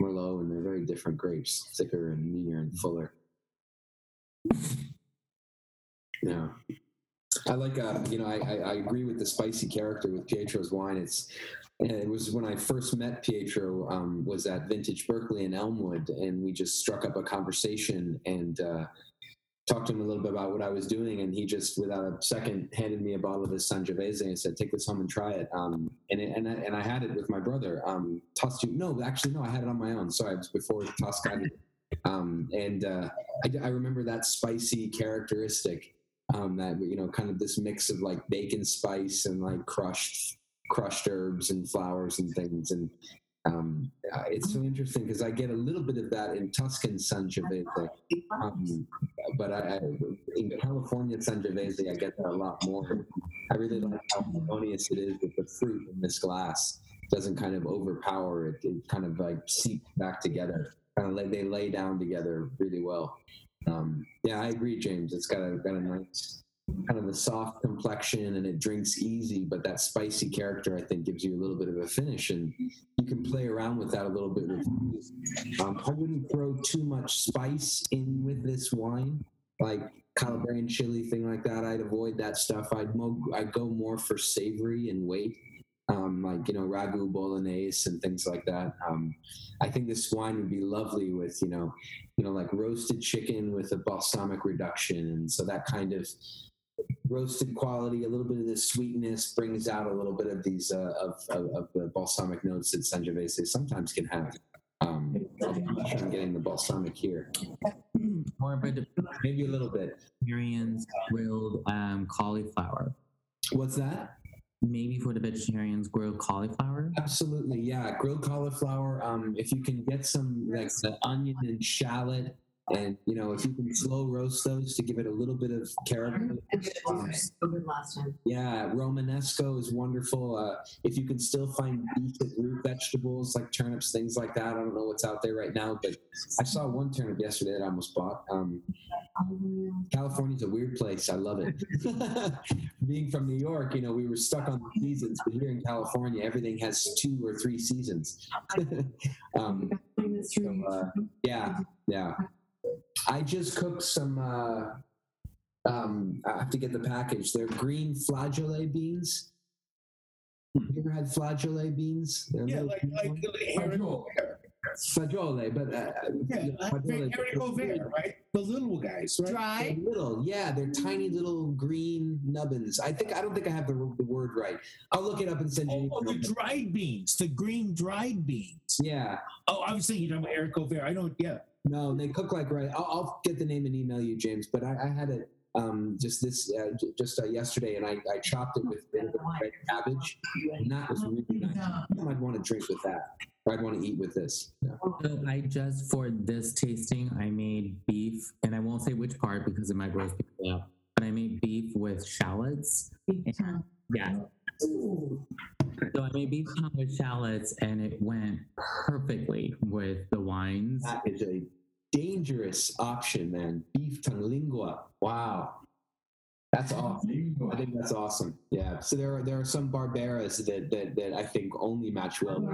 Merlot, and they're very different grapes, thicker and meatier and fuller. Yeah. I like, uh, you know, I, I, I agree with the spicy character with Pietro's wine. It's, it was when I first met Pietro, um, was at Vintage Berkeley in Elmwood, and we just struck up a conversation and uh, talked to him a little bit about what I was doing, and he just, without a second, handed me a bottle of his Sangiovese and said, "Take this home and try it." Um, and it, and I, and I had it with my brother. Um, no, actually, no, I had it on my own. Sorry, it was before Toss. Um, and uh, I, I remember that spicy characteristic um, that you know kind of this mix of like bacon spice and like crushed crushed herbs and flowers and things and um, it's so interesting because I get a little bit of that in Tuscan Sangiovese, um, but I, I, in California Sangiovese I get that a lot more. I really like how harmonious it is with the fruit in this glass. It doesn't kind of overpower it; it kind of like seeps back together. Kind of like they lay down together really well. Um, yeah, I agree, James. It's got a got a nice kind of a soft complexion and it drinks easy, but that spicy character I think gives you a little bit of a finish, and you can play around with that a little bit. With um, I wouldn't throw too much spice in with this wine, like Calabrian chili thing like that. I'd avoid that stuff. I'd mo- I'd go more for savory and weight. Um, like you know ragu bolognese and things like that. Um, I think this wine would be lovely with you know, you know like roasted chicken with a balsamic reduction, and so that kind of roasted quality, a little bit of the sweetness brings out a little bit of these uh, of, of, of the balsamic notes that Sangiovese sometimes can have. Um, I'm getting the balsamic here. More of a maybe a little bit. Vegetarians grilled um, cauliflower. What's that? Maybe for the vegetarians grilled cauliflower. Absolutely, yeah. Grilled cauliflower. Um, if you can get some like the onion and shallot, and you know if you can slow roast those to give it a little bit of character. Um, yeah, Romanesco is wonderful. Uh, if you can still find decent root vegetables like turnips, things like that. I don't know what's out there right now, but I saw one turnip yesterday that I almost bought. Um, California's a weird place. I love it. Being from New York, you know, we were stuck on the seasons, but here in California, everything has two or three seasons. um, so, uh, yeah, yeah. I just cooked some. Uh, um, I have to get the package. They're green flageolet beans. Have you ever had flageolet beans? They're Yeah, like like ones. Haricot Flageolet, but uh, Yeah, like flageolet, but Haricot Vert, right? The little guys, right? they're little, yeah, they're tiny little green nubbins. I think I don't think I have the, the word right. I'll look it up and send you. Oh, the dried beans, the green dried beans. Yeah. Oh, I was thinking you're talking about Haricot Vert. I don't. Yeah. No, they cook like right. I'll, I'll get the name and email you, James. But I, I had it um, just this uh, j- just uh, yesterday, and I, I chopped it with a bit of red cabbage, and that was really nice. I'd want to drink with that. Or I'd want to eat with this. Yeah. So I just for this tasting, I made beef, and I won't say which part because it might gross people up. But I made beef with shallots. And- yeah. So I made beef tongue with shallots, and it went perfectly with the wines. That is a dangerous option, man. Beef tongue lingua. Wow. That's awesome. I think that's awesome. Yeah. So there are there are some barberas that that, that I think only match well.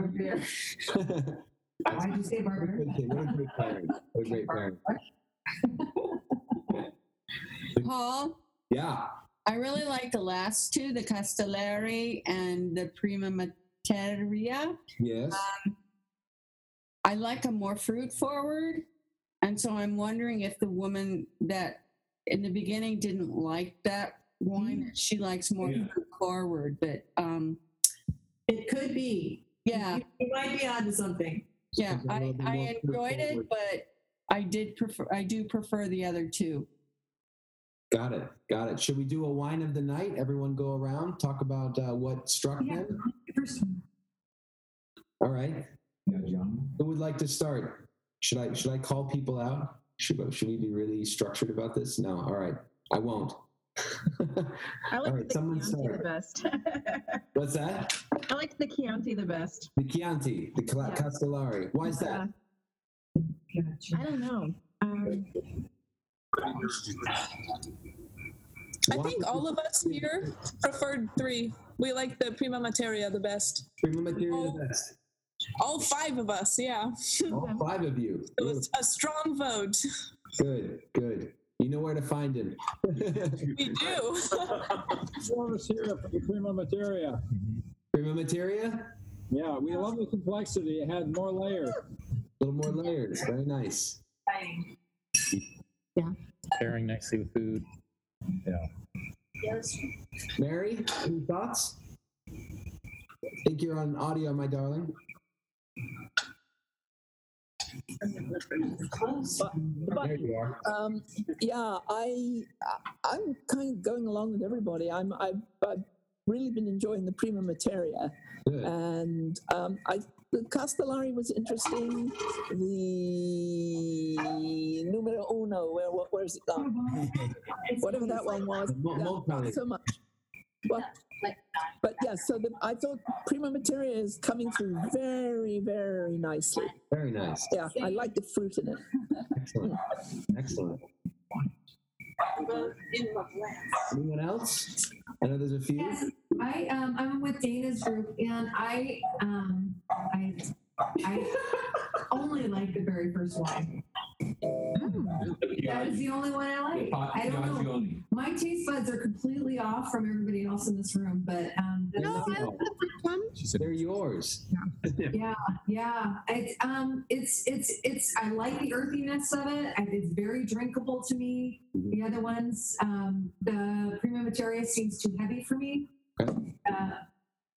Why did you say barber? What a great pairing. What a great pairing. Paul, Yeah. I really like the last two, the Castellare and the Prima Materia. Yes. Um, I like a more fruit forward. And so I'm wondering if the woman that in the beginning didn't like that wine, she likes more Yeah. fruit forward. But um, It could be. yeah, You, you might be onto something. yeah, It's a I, I enjoyed it, forward. but I did prefer, I do prefer the other two. Got it. Got it. Should we do a wine of the night? Everyone go around, talk about uh, what struck Yeah. them. First. All right. Yeah, John. Who would like to start? Should I should I call people out? Should should we be really structured about this? No. All right. I won't. I like right, the Chianti the best. What's that? I like the Chianti the best. The Chianti, the Cla- Yeah. Castellare. Why is that? I don't know. Um, I think all of us here preferred three. We like the Prima Materia the best. Prima Materia the best. All five of us, yeah. All five of you. It was a strong vote. Good, good. You know where to find him. We do. Four of us here for Prima Materia. Prima Materia? Yeah, we love the complexity. It had more layers. A little more layers. Very nice. Pairing nicely with food. Yeah. Yes. Mary, any thoughts? I think you're on audio, my darling. There you are. Um, yeah, I I- I'm kind of going along with everybody. I'm I've, I've really been enjoying the Prima Materia, Good. and um, I the Castellare was interesting. The numero uno, where what where's it gone? Whatever that one was, Mo- yeah, not so much. Well, but yeah, so the, I thought Prima Materia is coming through very, very nicely. Very nice. Yeah, I like the fruit in it. Excellent. Excellent. Anyone else? I know there's a few. Yes, I um I'm with Dana's group and I um I I only like the very first one. That is the only one I like. I don't know. My taste buds are completely off from everybody else in this room, but um that's- She said they're yours. yeah, yeah. It's um, it's it's it's. I like the earthiness of it. I, it's very drinkable to me. The other ones, um, the Prima Materia seems too heavy for me. Uh,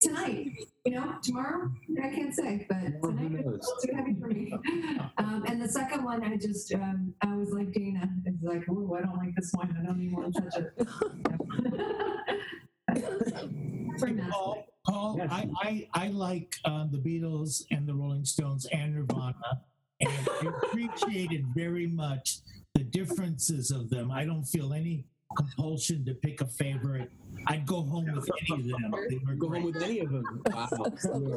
tonight, you know, tomorrow I can't say, but tonight it's too heavy for me. Um, and the second one, I just um, I was like Dana. It's like, oh, I don't like this one. I don't even want to touch it. Paul, Paul I, I, I like uh, the Beatles and the Rolling Stones and Nirvana, and I appreciated very much the differences of them. I don't feel any compulsion to pick a favorite. I'd go home with any of them. They were Go home with any of them. Wow.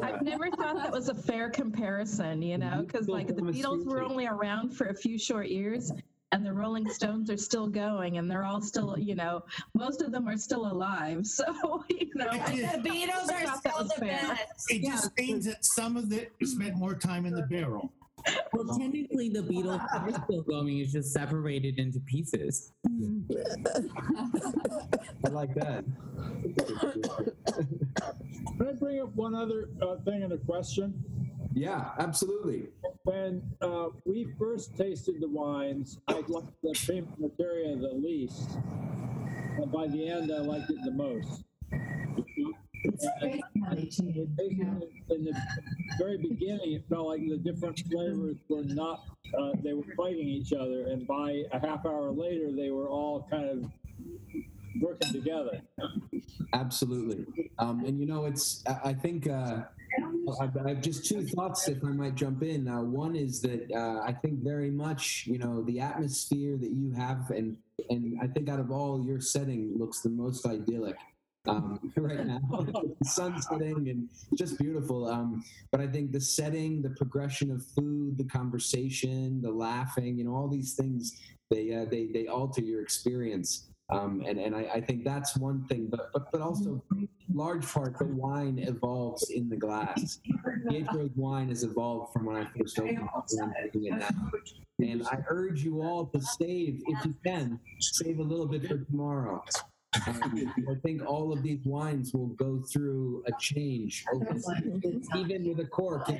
I've never thought that was a fair comparison, you know, because like the Beatles were only around for a few short years. And the Rolling Stones are still going, and they're all still, you know, most of them are still alive. So, you know, The Beatles are still the best. It just means that some of it spent more time in the barrel. Well, technically, the Beatles are still going. It's just separated into pieces. I like that. Can I bring up one other uh, thing and a question? Yeah, absolutely. When uh, we first tasted the wines, I liked the Prima Materia the least. And by the end, I liked it the most. In the very beginning, it felt like the different flavors were not, uh, they were fighting each other. And by a half hour later, they were all kind of working together. Absolutely. Um, and you know, it's, I, think, uh, I, I have just two thoughts if I might jump in. Uh, one is that uh, I think very much, you know, the atmosphere that you have, and and I think out of all your setting looks the most idyllic um, right now. the sun's setting and just beautiful. Um, but I think the setting, the progression of food, the conversation, the laughing, you know, all these things they uh, they they alter your experience. Um, and and I, I think that's one thing, but but but also large part the wine evolves in the glass. Pietro's wine has evolved from when I first opened it and everything like that. And I urge you all to save, if you can, save a little bit for tomorrow. Um, I think all of these wines will go through a change, over- even with a cork.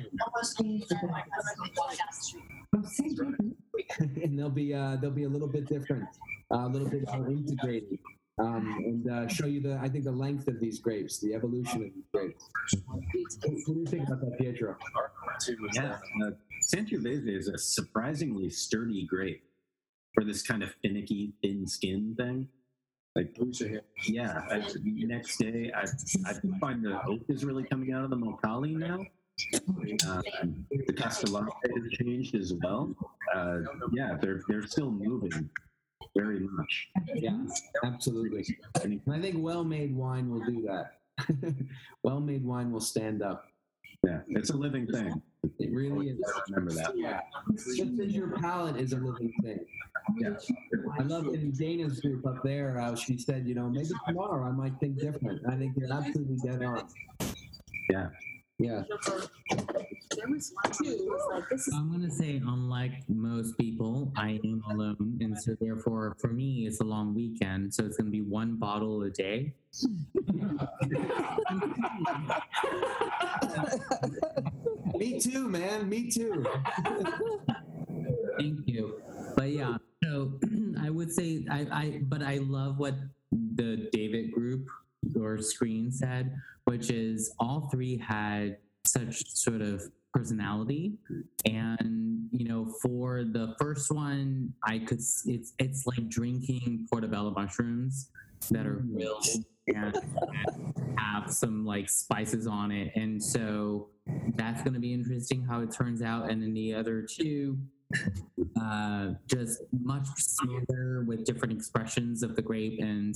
and they'll be uh, they'll be a little bit different, uh, a little bit more integrated, um, and uh, show you the I think the length of these grapes, the evolution of these grapes. What do you think about that, Pietro? Yeah, uh, Sangiovese is a surprisingly sturdy grape for this kind of finicky, thin skin thing. Like, yeah. I, next day, I I find the oak is really coming out of the Mocali now. Um, the Castellante has changed as well. Uh, yeah, they're they're still moving very much. Yeah, absolutely. And I think well-made wine will do that. well-made wine will stand up. Yeah, it's a living thing. It really is. I Remember that. Yeah, just as your palate is a living thing. Yeah. I love in Dana's group up there. Uh, she said, you know, maybe tomorrow I might think different. I think you're absolutely dead on. Yeah. Yeah. There was one too. It was like this is I'm gonna say, unlike most people, I am alone, and so therefore, for me, it's a long weekend, so it's gonna be one bottle a day. Me too, man. Me too. Thank you. But yeah, so I would say I, I but I love what the David group or screen said, which is all three had such sort of personality. And you know for the first one i could it's it's like drinking portobello mushrooms that are grilled and have some like spices on it. And so that's going to be interesting how it turns out. And then the other two uh, just much smoother with different expressions of the grape and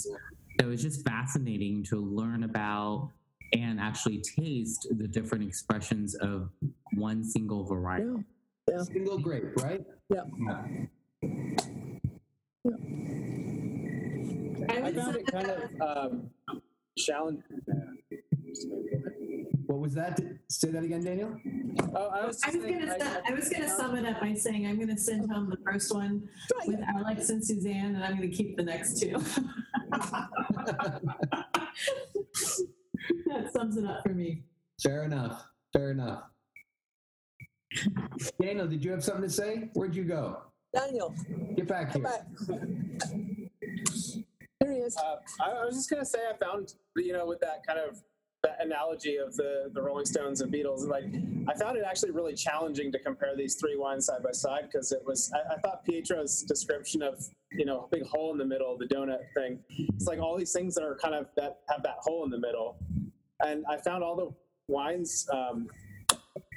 So it's just fascinating to learn about and actually taste the different expressions of one single variety. Yeah. Single grape, right? Yeah. I found it kind of um, challenging. What was that? Say that again, Daniel. Oh, I was, I was gonna su- I was gonna sum it up by saying I'm gonna send home the first one with Alex and Suzanne, and I'm gonna keep the next two. that sums it up for me. Fair enough. Fair enough. Daniel, did you have something to say? Where'd you go? Daniel, Get back here. back. Here he is. Uh, I, I was just gonna say I found you know with that kind of that analogy of the the Rolling Stones and Beatles, like I found it actually really challenging to compare these three wines side by side because it was I, I thought Pietro's description of you know a big hole in the middle, the donut thing. It's like all these things that are kind of that have that hole in the middle, and I found all the wines. Um,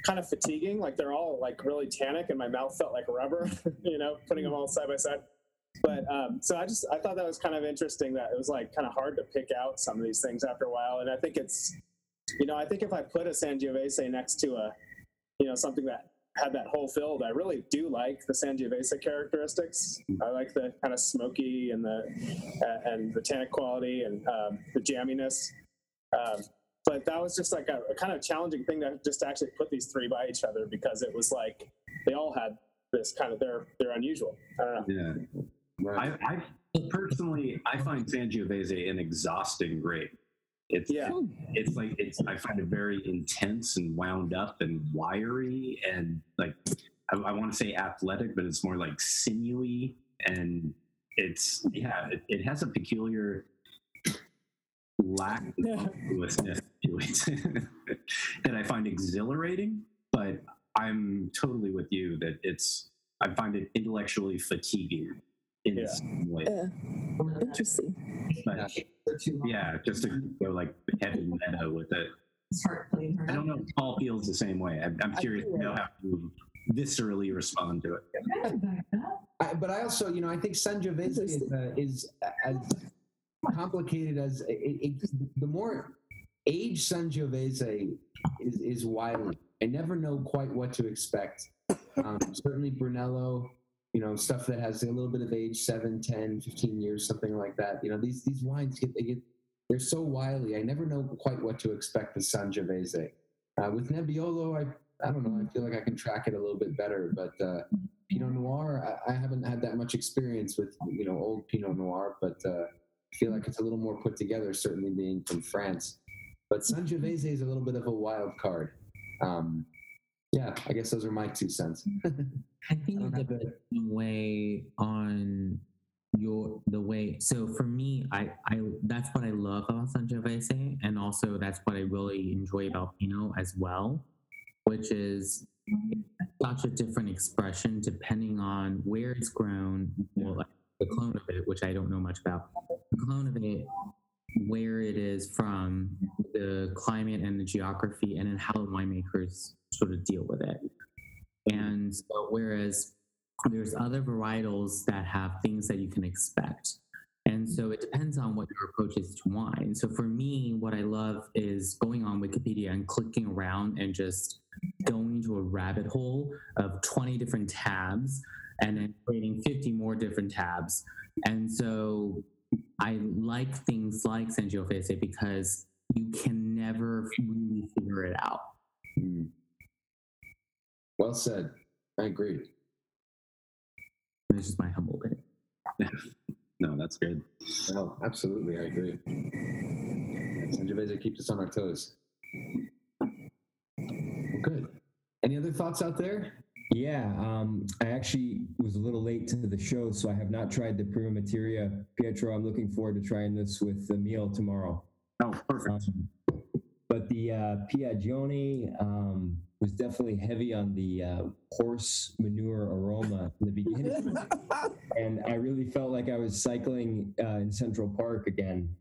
kind of fatiguing like they're all like really tannic and my mouth felt like rubber you know putting them all side by side but um, so I just I thought that was kind of interesting that it was like kind of hard to pick out some of these things after a while, and I think it's you know I think if I put a Sangiovese next to a you know something that had that hole filled, I really do like the Sangiovese characteristics. I like the kind of smoky and the uh, and the tannic quality and um, the jamminess. Um, but that was just like a, a kind of challenging thing to just actually put these three by each other because it was like they all had this kind of they're they're unusual. I don't know. Yeah. I, I personally, I find Sangiovese an exhausting grape. It's yeah. It's like it's. I find it very intense and wound up and wiry and like I, I want to say athletic, but it's more like sinewy and it's yeah. It, it has a peculiar lack of to it that I find exhilarating, but I'm totally with you that it's I find it intellectually fatiguing in Yeah. some way. Yeah. Interesting. But yeah, just to go like heavy meta with it. I don't know if Paul feels the same way. I'm, I'm curious to know how you viscerally respond to it. I, but I also, you know, I think Sangiovese is, uh, is as complicated as it, it, the more age Sangiovese is, is wily. I never know quite what to expect. Um, certainly Brunello, you know, stuff that has a little bit of age, 7, 10, 15 years, something like that. You know, these, these wines get, they get, they're so wily. I never know quite what to expect with Sangiovese. Uh, with Nebbiolo, I, I don't know. I feel like I can track it a little bit better, but uh, Pinot Noir, I, I haven't had that much experience with you know old Pinot Noir, but uh, I feel like it's a little more put together. Certainly being from France, but Sangiovese is a little bit of a wild card. Um, yeah, I guess those are my two cents. I think on the way on your the way. So for me, I I that's what I love about Sangiovese, and also that's what I really enjoy about Pinot as well, which is such a different expression depending on where it's grown. Well, like the clone of it, which I don't know much about. The clone of it, where it is from, the climate and the geography, and then how the winemakers sort of deal with it. And so, whereas there's other varietals that have things that you can expect. And so it depends on what your approach is to wine. So for me, what I love is going on Wikipedia and clicking around and just going into a rabbit hole of 20 different tabs and then creating 50 more different tabs. And so I like things like Sangiovese because you can never really figure it out. Hmm. Well said. I agree. This is my humble opinion. no, that's good. No, absolutely, I agree. Sangiovese keeps us on our toes. Good. Any other thoughts out there? Yeah, um, I actually was a little late to the show, so I have not tried the Prima Materia. Pietro, I'm looking forward to trying this with the meal tomorrow. Oh, perfect. Um, but the uh, Piagione um, was definitely heavy on the uh, horse manure aroma in the beginning. and I really felt like I was cycling uh, in Central Park again.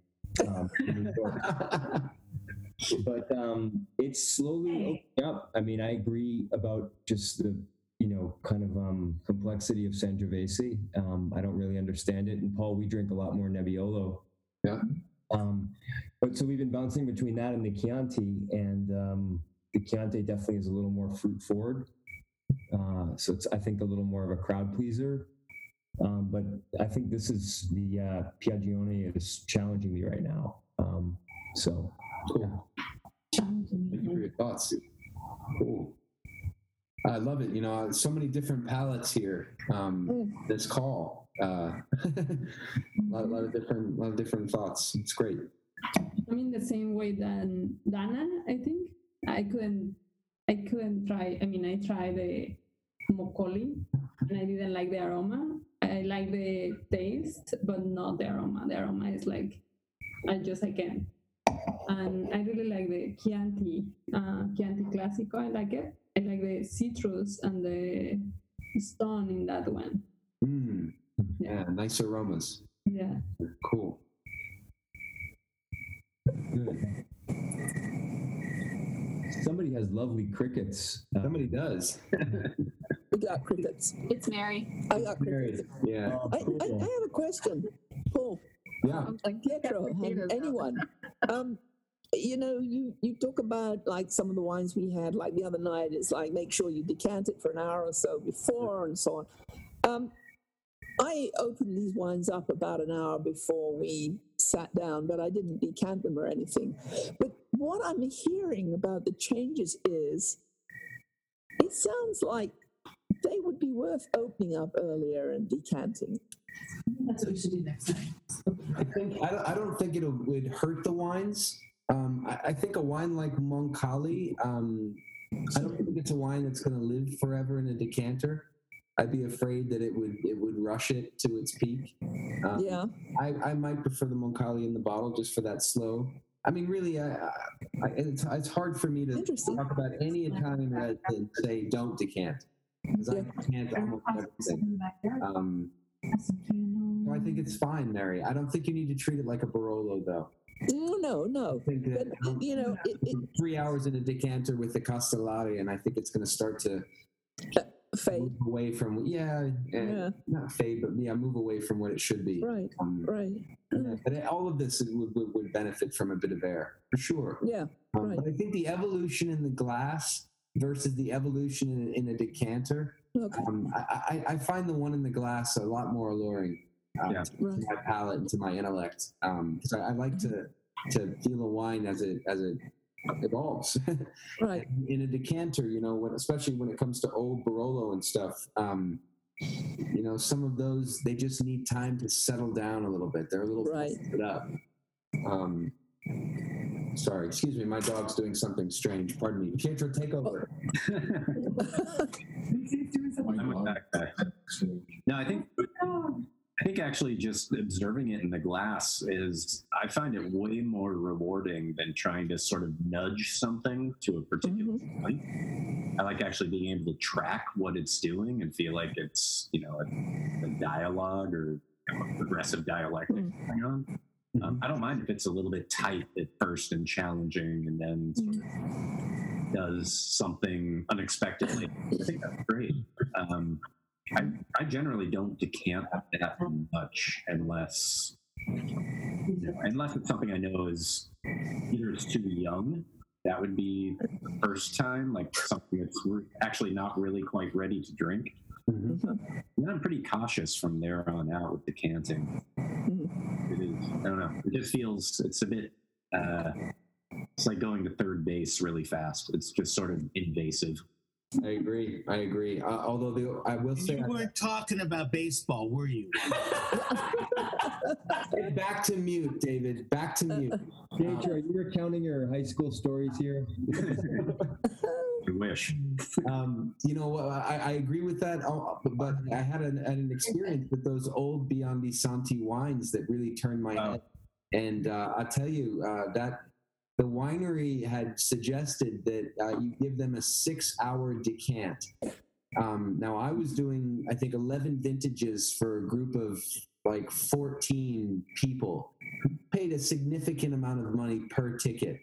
Um, in New York. but um, it's slowly opening up. I mean, I agree about just the you know kind of um, complexity of Sangiovese. Um, I don't really understand it. And Paul, we drink a lot more Nebbiolo. Yeah. Um, but so we've been bouncing between that and the Chianti, and um, the Chianti definitely is a little more fruit forward. Uh, so it's I think a little more of a crowd pleaser. Um, but I think this is the uh, Piagione is challenging me right now. Um, so cool. Thank you for your thoughts. Cool. I love it. You know, so many different palettes here. Um, this call, uh, a lot, lot of different, lot of different thoughts. It's great. I'm in the same way than Dana. I think I couldn't. I couldn't try. I mean, I tried the Mocali, and I didn't like the aroma. I like the taste, but not the aroma. The aroma is like, I just I can't. And I really like the Chianti, uh, Chianti Classico. I like it. I like the citrus and the stone in that one. Mm. Yeah, nice aromas. Yeah. Cool. Good. Somebody has lovely crickets. Somebody does. We got crickets. It's Mary. I got crickets. Yeah. I, I, I have a question, Paul. Yeah. And Pietro, and anyone. Um, you know, you, you talk about like some of the wines we had, like the other night, it's like make sure you decant it for an hour or so before and so on. Um, I opened these wines up about an hour before we sat down, but I didn't decant them or anything. But what I'm hearing about the changes is it sounds like they would be worth opening up earlier and decanting. That's what we should do next time. I think I don't, I don't think it would hurt the wines. Um, I, I think a wine like Mocali, um, I don't think it's a wine that's going to live forever in a decanter. I'd be afraid that it would it would rush it to its peak. Um, Yeah. I, I might prefer the Mocali in the bottle just for that slow. I mean, really, I, I, it's, it's hard for me to talk about any Italian red and say don't decant because I decant almost everything. Um, so I think it's fine, Mary. I don't think you need to treat it like a Barolo, though. No, no, no. I think that But, you know, it, it, three hours in a decanter with the Castellare, and I think it's going to start to fade move away from yeah, Yeah. not fade, but yeah, move away from what it should be. right, Um, right. yeah, but all of this would, would, would benefit from a bit of air for sure. Yeah, Um, right. But I think the evolution in the glass versus the evolution in, in a decanter, um, I, I, I find the one in the glass a lot more alluring um, to, to my palate and to my intellect because I, I like to to feel a wine as it as it evolves. right. in a decanter, you know, when, especially when it comes to old Barolo and stuff. Um, you know, some of those they just need time to settle down a little bit. They're a little Right. up. Um, sorry, excuse me. My dog's doing something strange. Pardon me. Pietro, take over. I'm a back guy. No, I think I think actually just observing it in the glass is I find it way more rewarding than trying to sort of nudge something to a particular point. I like actually being able to track what it's doing and feel like it's you know a, a dialogue or you know, a progressive dialectic going on. Um, I don't mind if it's a little bit tight at first and challenging, and then sort of does something unexpectedly. I think that's great. Um, I, I generally don't decant that much unless you know, unless it's something I know is either it's too young. That would be the first time, like something that's re- actually not really quite ready to drink. Mm-hmm. And I'm pretty cautious from there on out with decanting. It is, I don't know. It just feels it's a bit. Uh, it's like going to third base really fast. It's just sort of invasive. I agree. I agree. Uh, although the, I will say, You weren't talking about baseball, were you? back to mute, David. Back to mute. Pietro, are you recounting your high school stories here? I wish. Um, you know, I, I agree with that, uh, but I had an, an experience with those old Biondi Santi wines that really turned my head. And uh, I'll tell you uh, that the winery had suggested that uh, you give them a six-hour decant. Um, now I was doing, I think, eleven vintages for a group of like fourteen people, paid a significant amount of money per ticket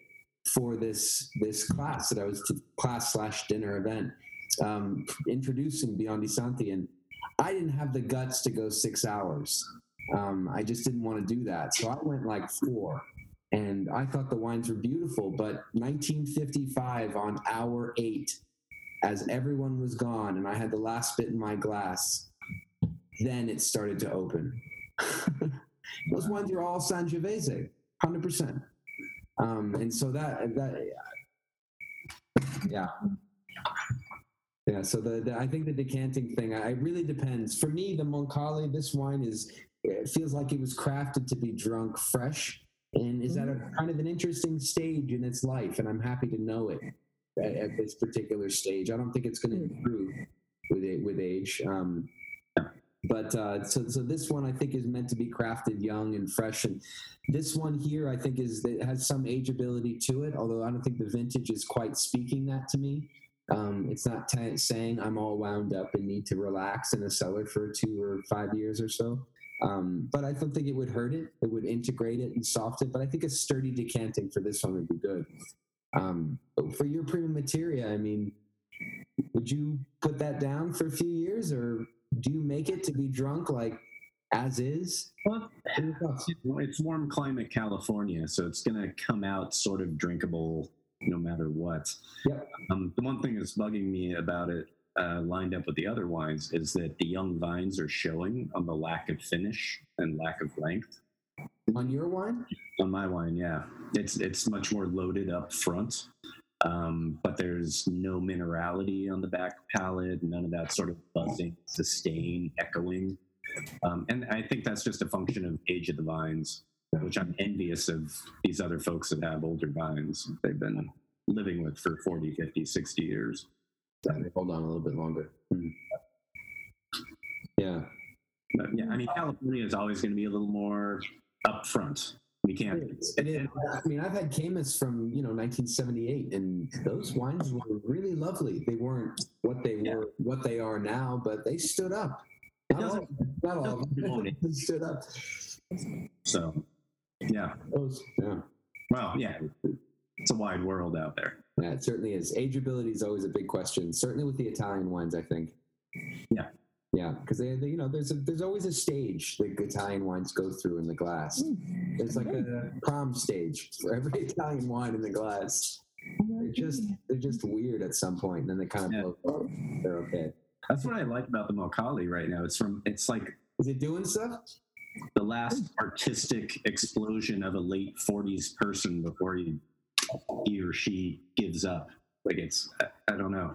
for this this class that I was to, class slash dinner event um, introducing Biondi Santi, and I didn't have the guts to go six hours. Um, I just didn't want to do that, so I went like four. And I thought the wines were beautiful. But 1955 on hour eight, as everyone was gone and I had the last bit in my glass, then it started to open. Those wines are all Sangiovese, hundred percent. Um, and so that that yeah. Yeah, so the, the I think the decanting thing, I, it really depends. For me, the Mocali, this wine is it feels like it was crafted to be drunk fresh, and is at a kind of an interesting stage in its life, and I'm happy to know it at, at this particular stage. I don't think it's going to improve with it with age. Um, but uh, so so this one I think is meant to be crafted young and fresh, and this one here I think is has some ageability to it. Although I don't think the vintage is quite speaking that to me. Um, it's not t- saying I'm all wound up and need to relax in a cellar for two or five years or so. Um, but I don't think it would hurt it. It would integrate it and soften it. But I think a sturdy decanting for this one would be good. Um, for your prima materia, I mean, would you put that down for a few years, or do you make it to be drunk like as is? Well, it's warm climate California, so it's going to come out sort of drinkable no matter what. Yep. Um, the one thing that's bugging me about it, uh, lined up with the other wines, is that the young vines are showing on the lack of finish and lack of length. On your wine? On my wine, yeah. It's it's much more loaded up front, um, but there's no minerality on the back palate. None of that sort of buzzing, sustain, echoing. Um, and I think that's just a function of age of the vines, which I'm envious of these other folks that have older vines they've been living with for 40, 50, 60 years. Yeah, they hold on a little bit longer. Hmm. Yeah. But yeah, I mean, California is always going to be a little more upfront. We can't. It is. I mean, I've had Caymus from you know 1978, and those wines were really lovely. They weren't what they were, what they are now, but they stood up. Not all, not all of them. They stood up. So, yeah. Those, yeah. Well, yeah. It's a wide world out there. Yeah, it certainly is. Ageability is always a big question. Certainly with the Italian wines, I think. Yeah. Yeah, because they, they, you know, there's a, there's always a stage that Italian wines go through in the glass. There's like a prom stage for every Italian wine in the glass. They're just they're just weird at some point, and then they kind of blow up. They're okay. That's what I like about the Mocali right now. It's from it's like is it doing stuff? The last artistic explosion of a late 40s person before he he or she gives up. Like it's I, I don't know.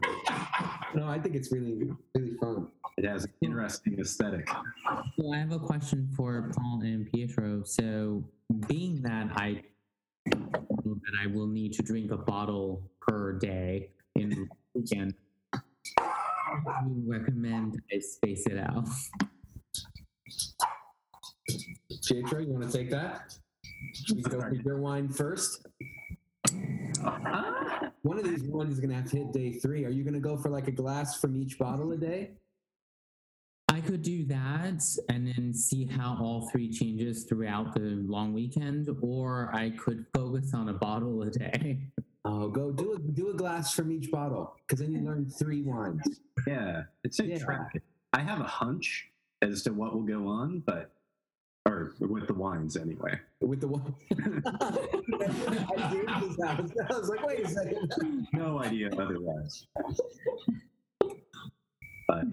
No, I think it's really really fun. It has an interesting aesthetic. So I have a question for Paul and Pietro. So, being that I that I will need to drink a bottle per day in the weekend, how do you recommend I space it out? Pietro, you want to take that? Should we go for your wine first? One of these ones is going to have to hit day three. Are you going to go for like a glass from each bottle a day? I could do that and then see how all three changes throughout the long weekend, or I could focus on a bottle a day. Oh, go do a do a glass from each bottle because then you learn three wines. Yeah, it's a track. I have a hunch as to what will go on, but or with the wines anyway. With the wine, I did this house. I was like, wait a second. no idea otherwise. But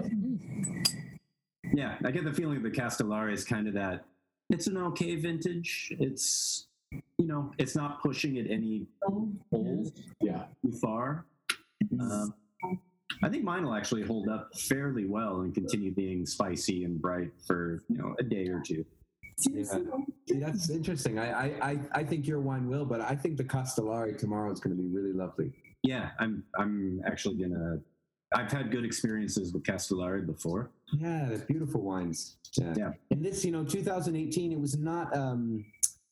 yeah, I get the feeling that Castellare is kind of that. It's an okay vintage. It's you know, it's not pushing it any holes yeah too far. Um, I think mine will actually hold up fairly well and continue being spicy and bright for you know a day or two. Yeah. See, that's interesting. I, I, I, I think your wine will, but I think the Castellare tomorrow is going to be really lovely. Yeah, I'm I'm actually gonna. I've had good experiences with Castellare before. Yeah, they're beautiful wines. Yeah. Yeah. And this, you know, 2018, it was not um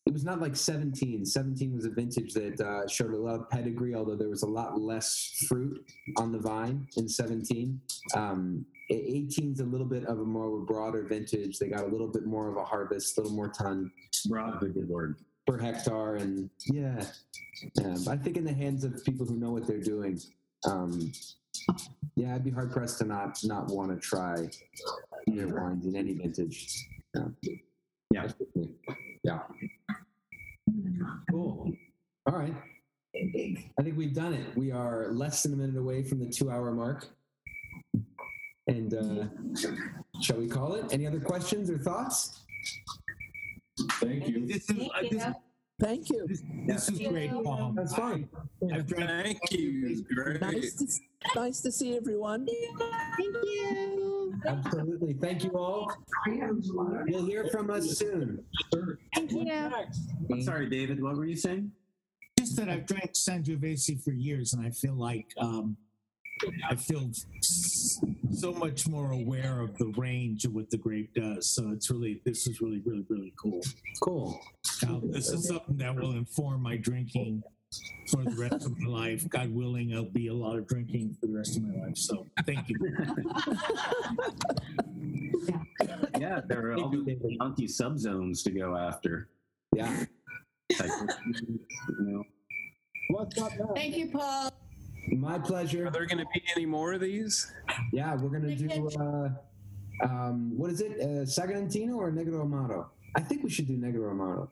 it was not like 17. 17 was a vintage that uh, showed a lot of pedigree, although there was a lot less fruit on the vine in 17. Um, 18 is a little bit of a more broader vintage. They got a little bit more of a harvest, a little more ton. Broad, good word. Per hectare. And yeah, yeah. I think in the hands of people who know what they're doing, um, yeah, I'd be hard pressed to not not want to try their wines in any vintage. Yeah. Yeah. Yeah. Cool. All right. I think we've done it. We are less than a minute away from the two hour mark. And uh, shall we call it? Any other questions or thoughts? Thank you. This is, uh, this, Thank you. this is great, Paul. That's fine. I've Thank you. Great. Nice to, nice to see everyone. Thank you. Absolutely. Thank you all. You'll hear from us soon. Thank you. I'm sorry, David. What were you saying? just that I've drank Sangiovese for years, and I feel like um, I feel so much more aware of the range of what the grape does. So it's really, this is really, really, really cool. Cool. Now, this is something that will inform my drinking for the rest of my life. God willing, I'll be a lot of drinking for the rest of my life. So thank you. Yeah, there are all the monkey subzones to go after. Yeah. Like, you know. What's up now? Thank you, Paul. My pleasure. Are there going to be any more of these? Yeah, we're gonna do uh, um, what is it? Uh, Sagrantino or Negro Amaro? I think we should do Negro Amaro.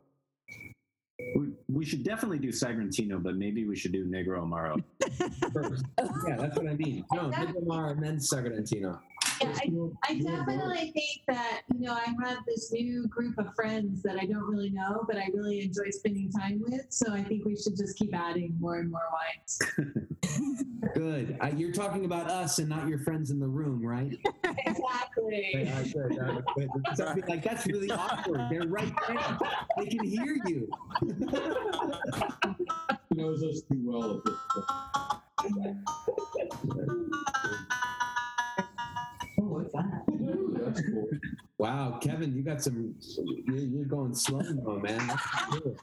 We, we should definitely do Sagrantino, but maybe we should do Negro Amaro. First. yeah, that's what I mean. No, Negro Amaro and then Sagrantino. Yeah, I, I definitely think that, you know, I have this new group of friends that I don't really know, but I really enjoy spending time with. So I think we should just keep adding more and more wines. Good. Uh, you're talking about us and not your friends in the room, right? exactly. Yeah, good, uh, good. Some like that's really awkward. They're right there. They can hear you. He knows us too well Wow, Kevin, you got some. You're, you're going slow mo, man. That's cool.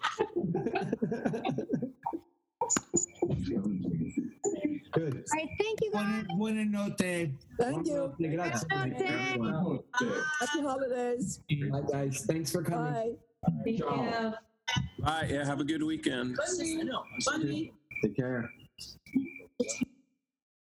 Good. All right, thank you guys. Buena, buena note. Thank you. Grazie. Okay. Happy holidays. Bye, guys. Thanks for coming. Bye. Thank you. All right. Yeah. Have a good weekend. Bundy. Bundy. Take care.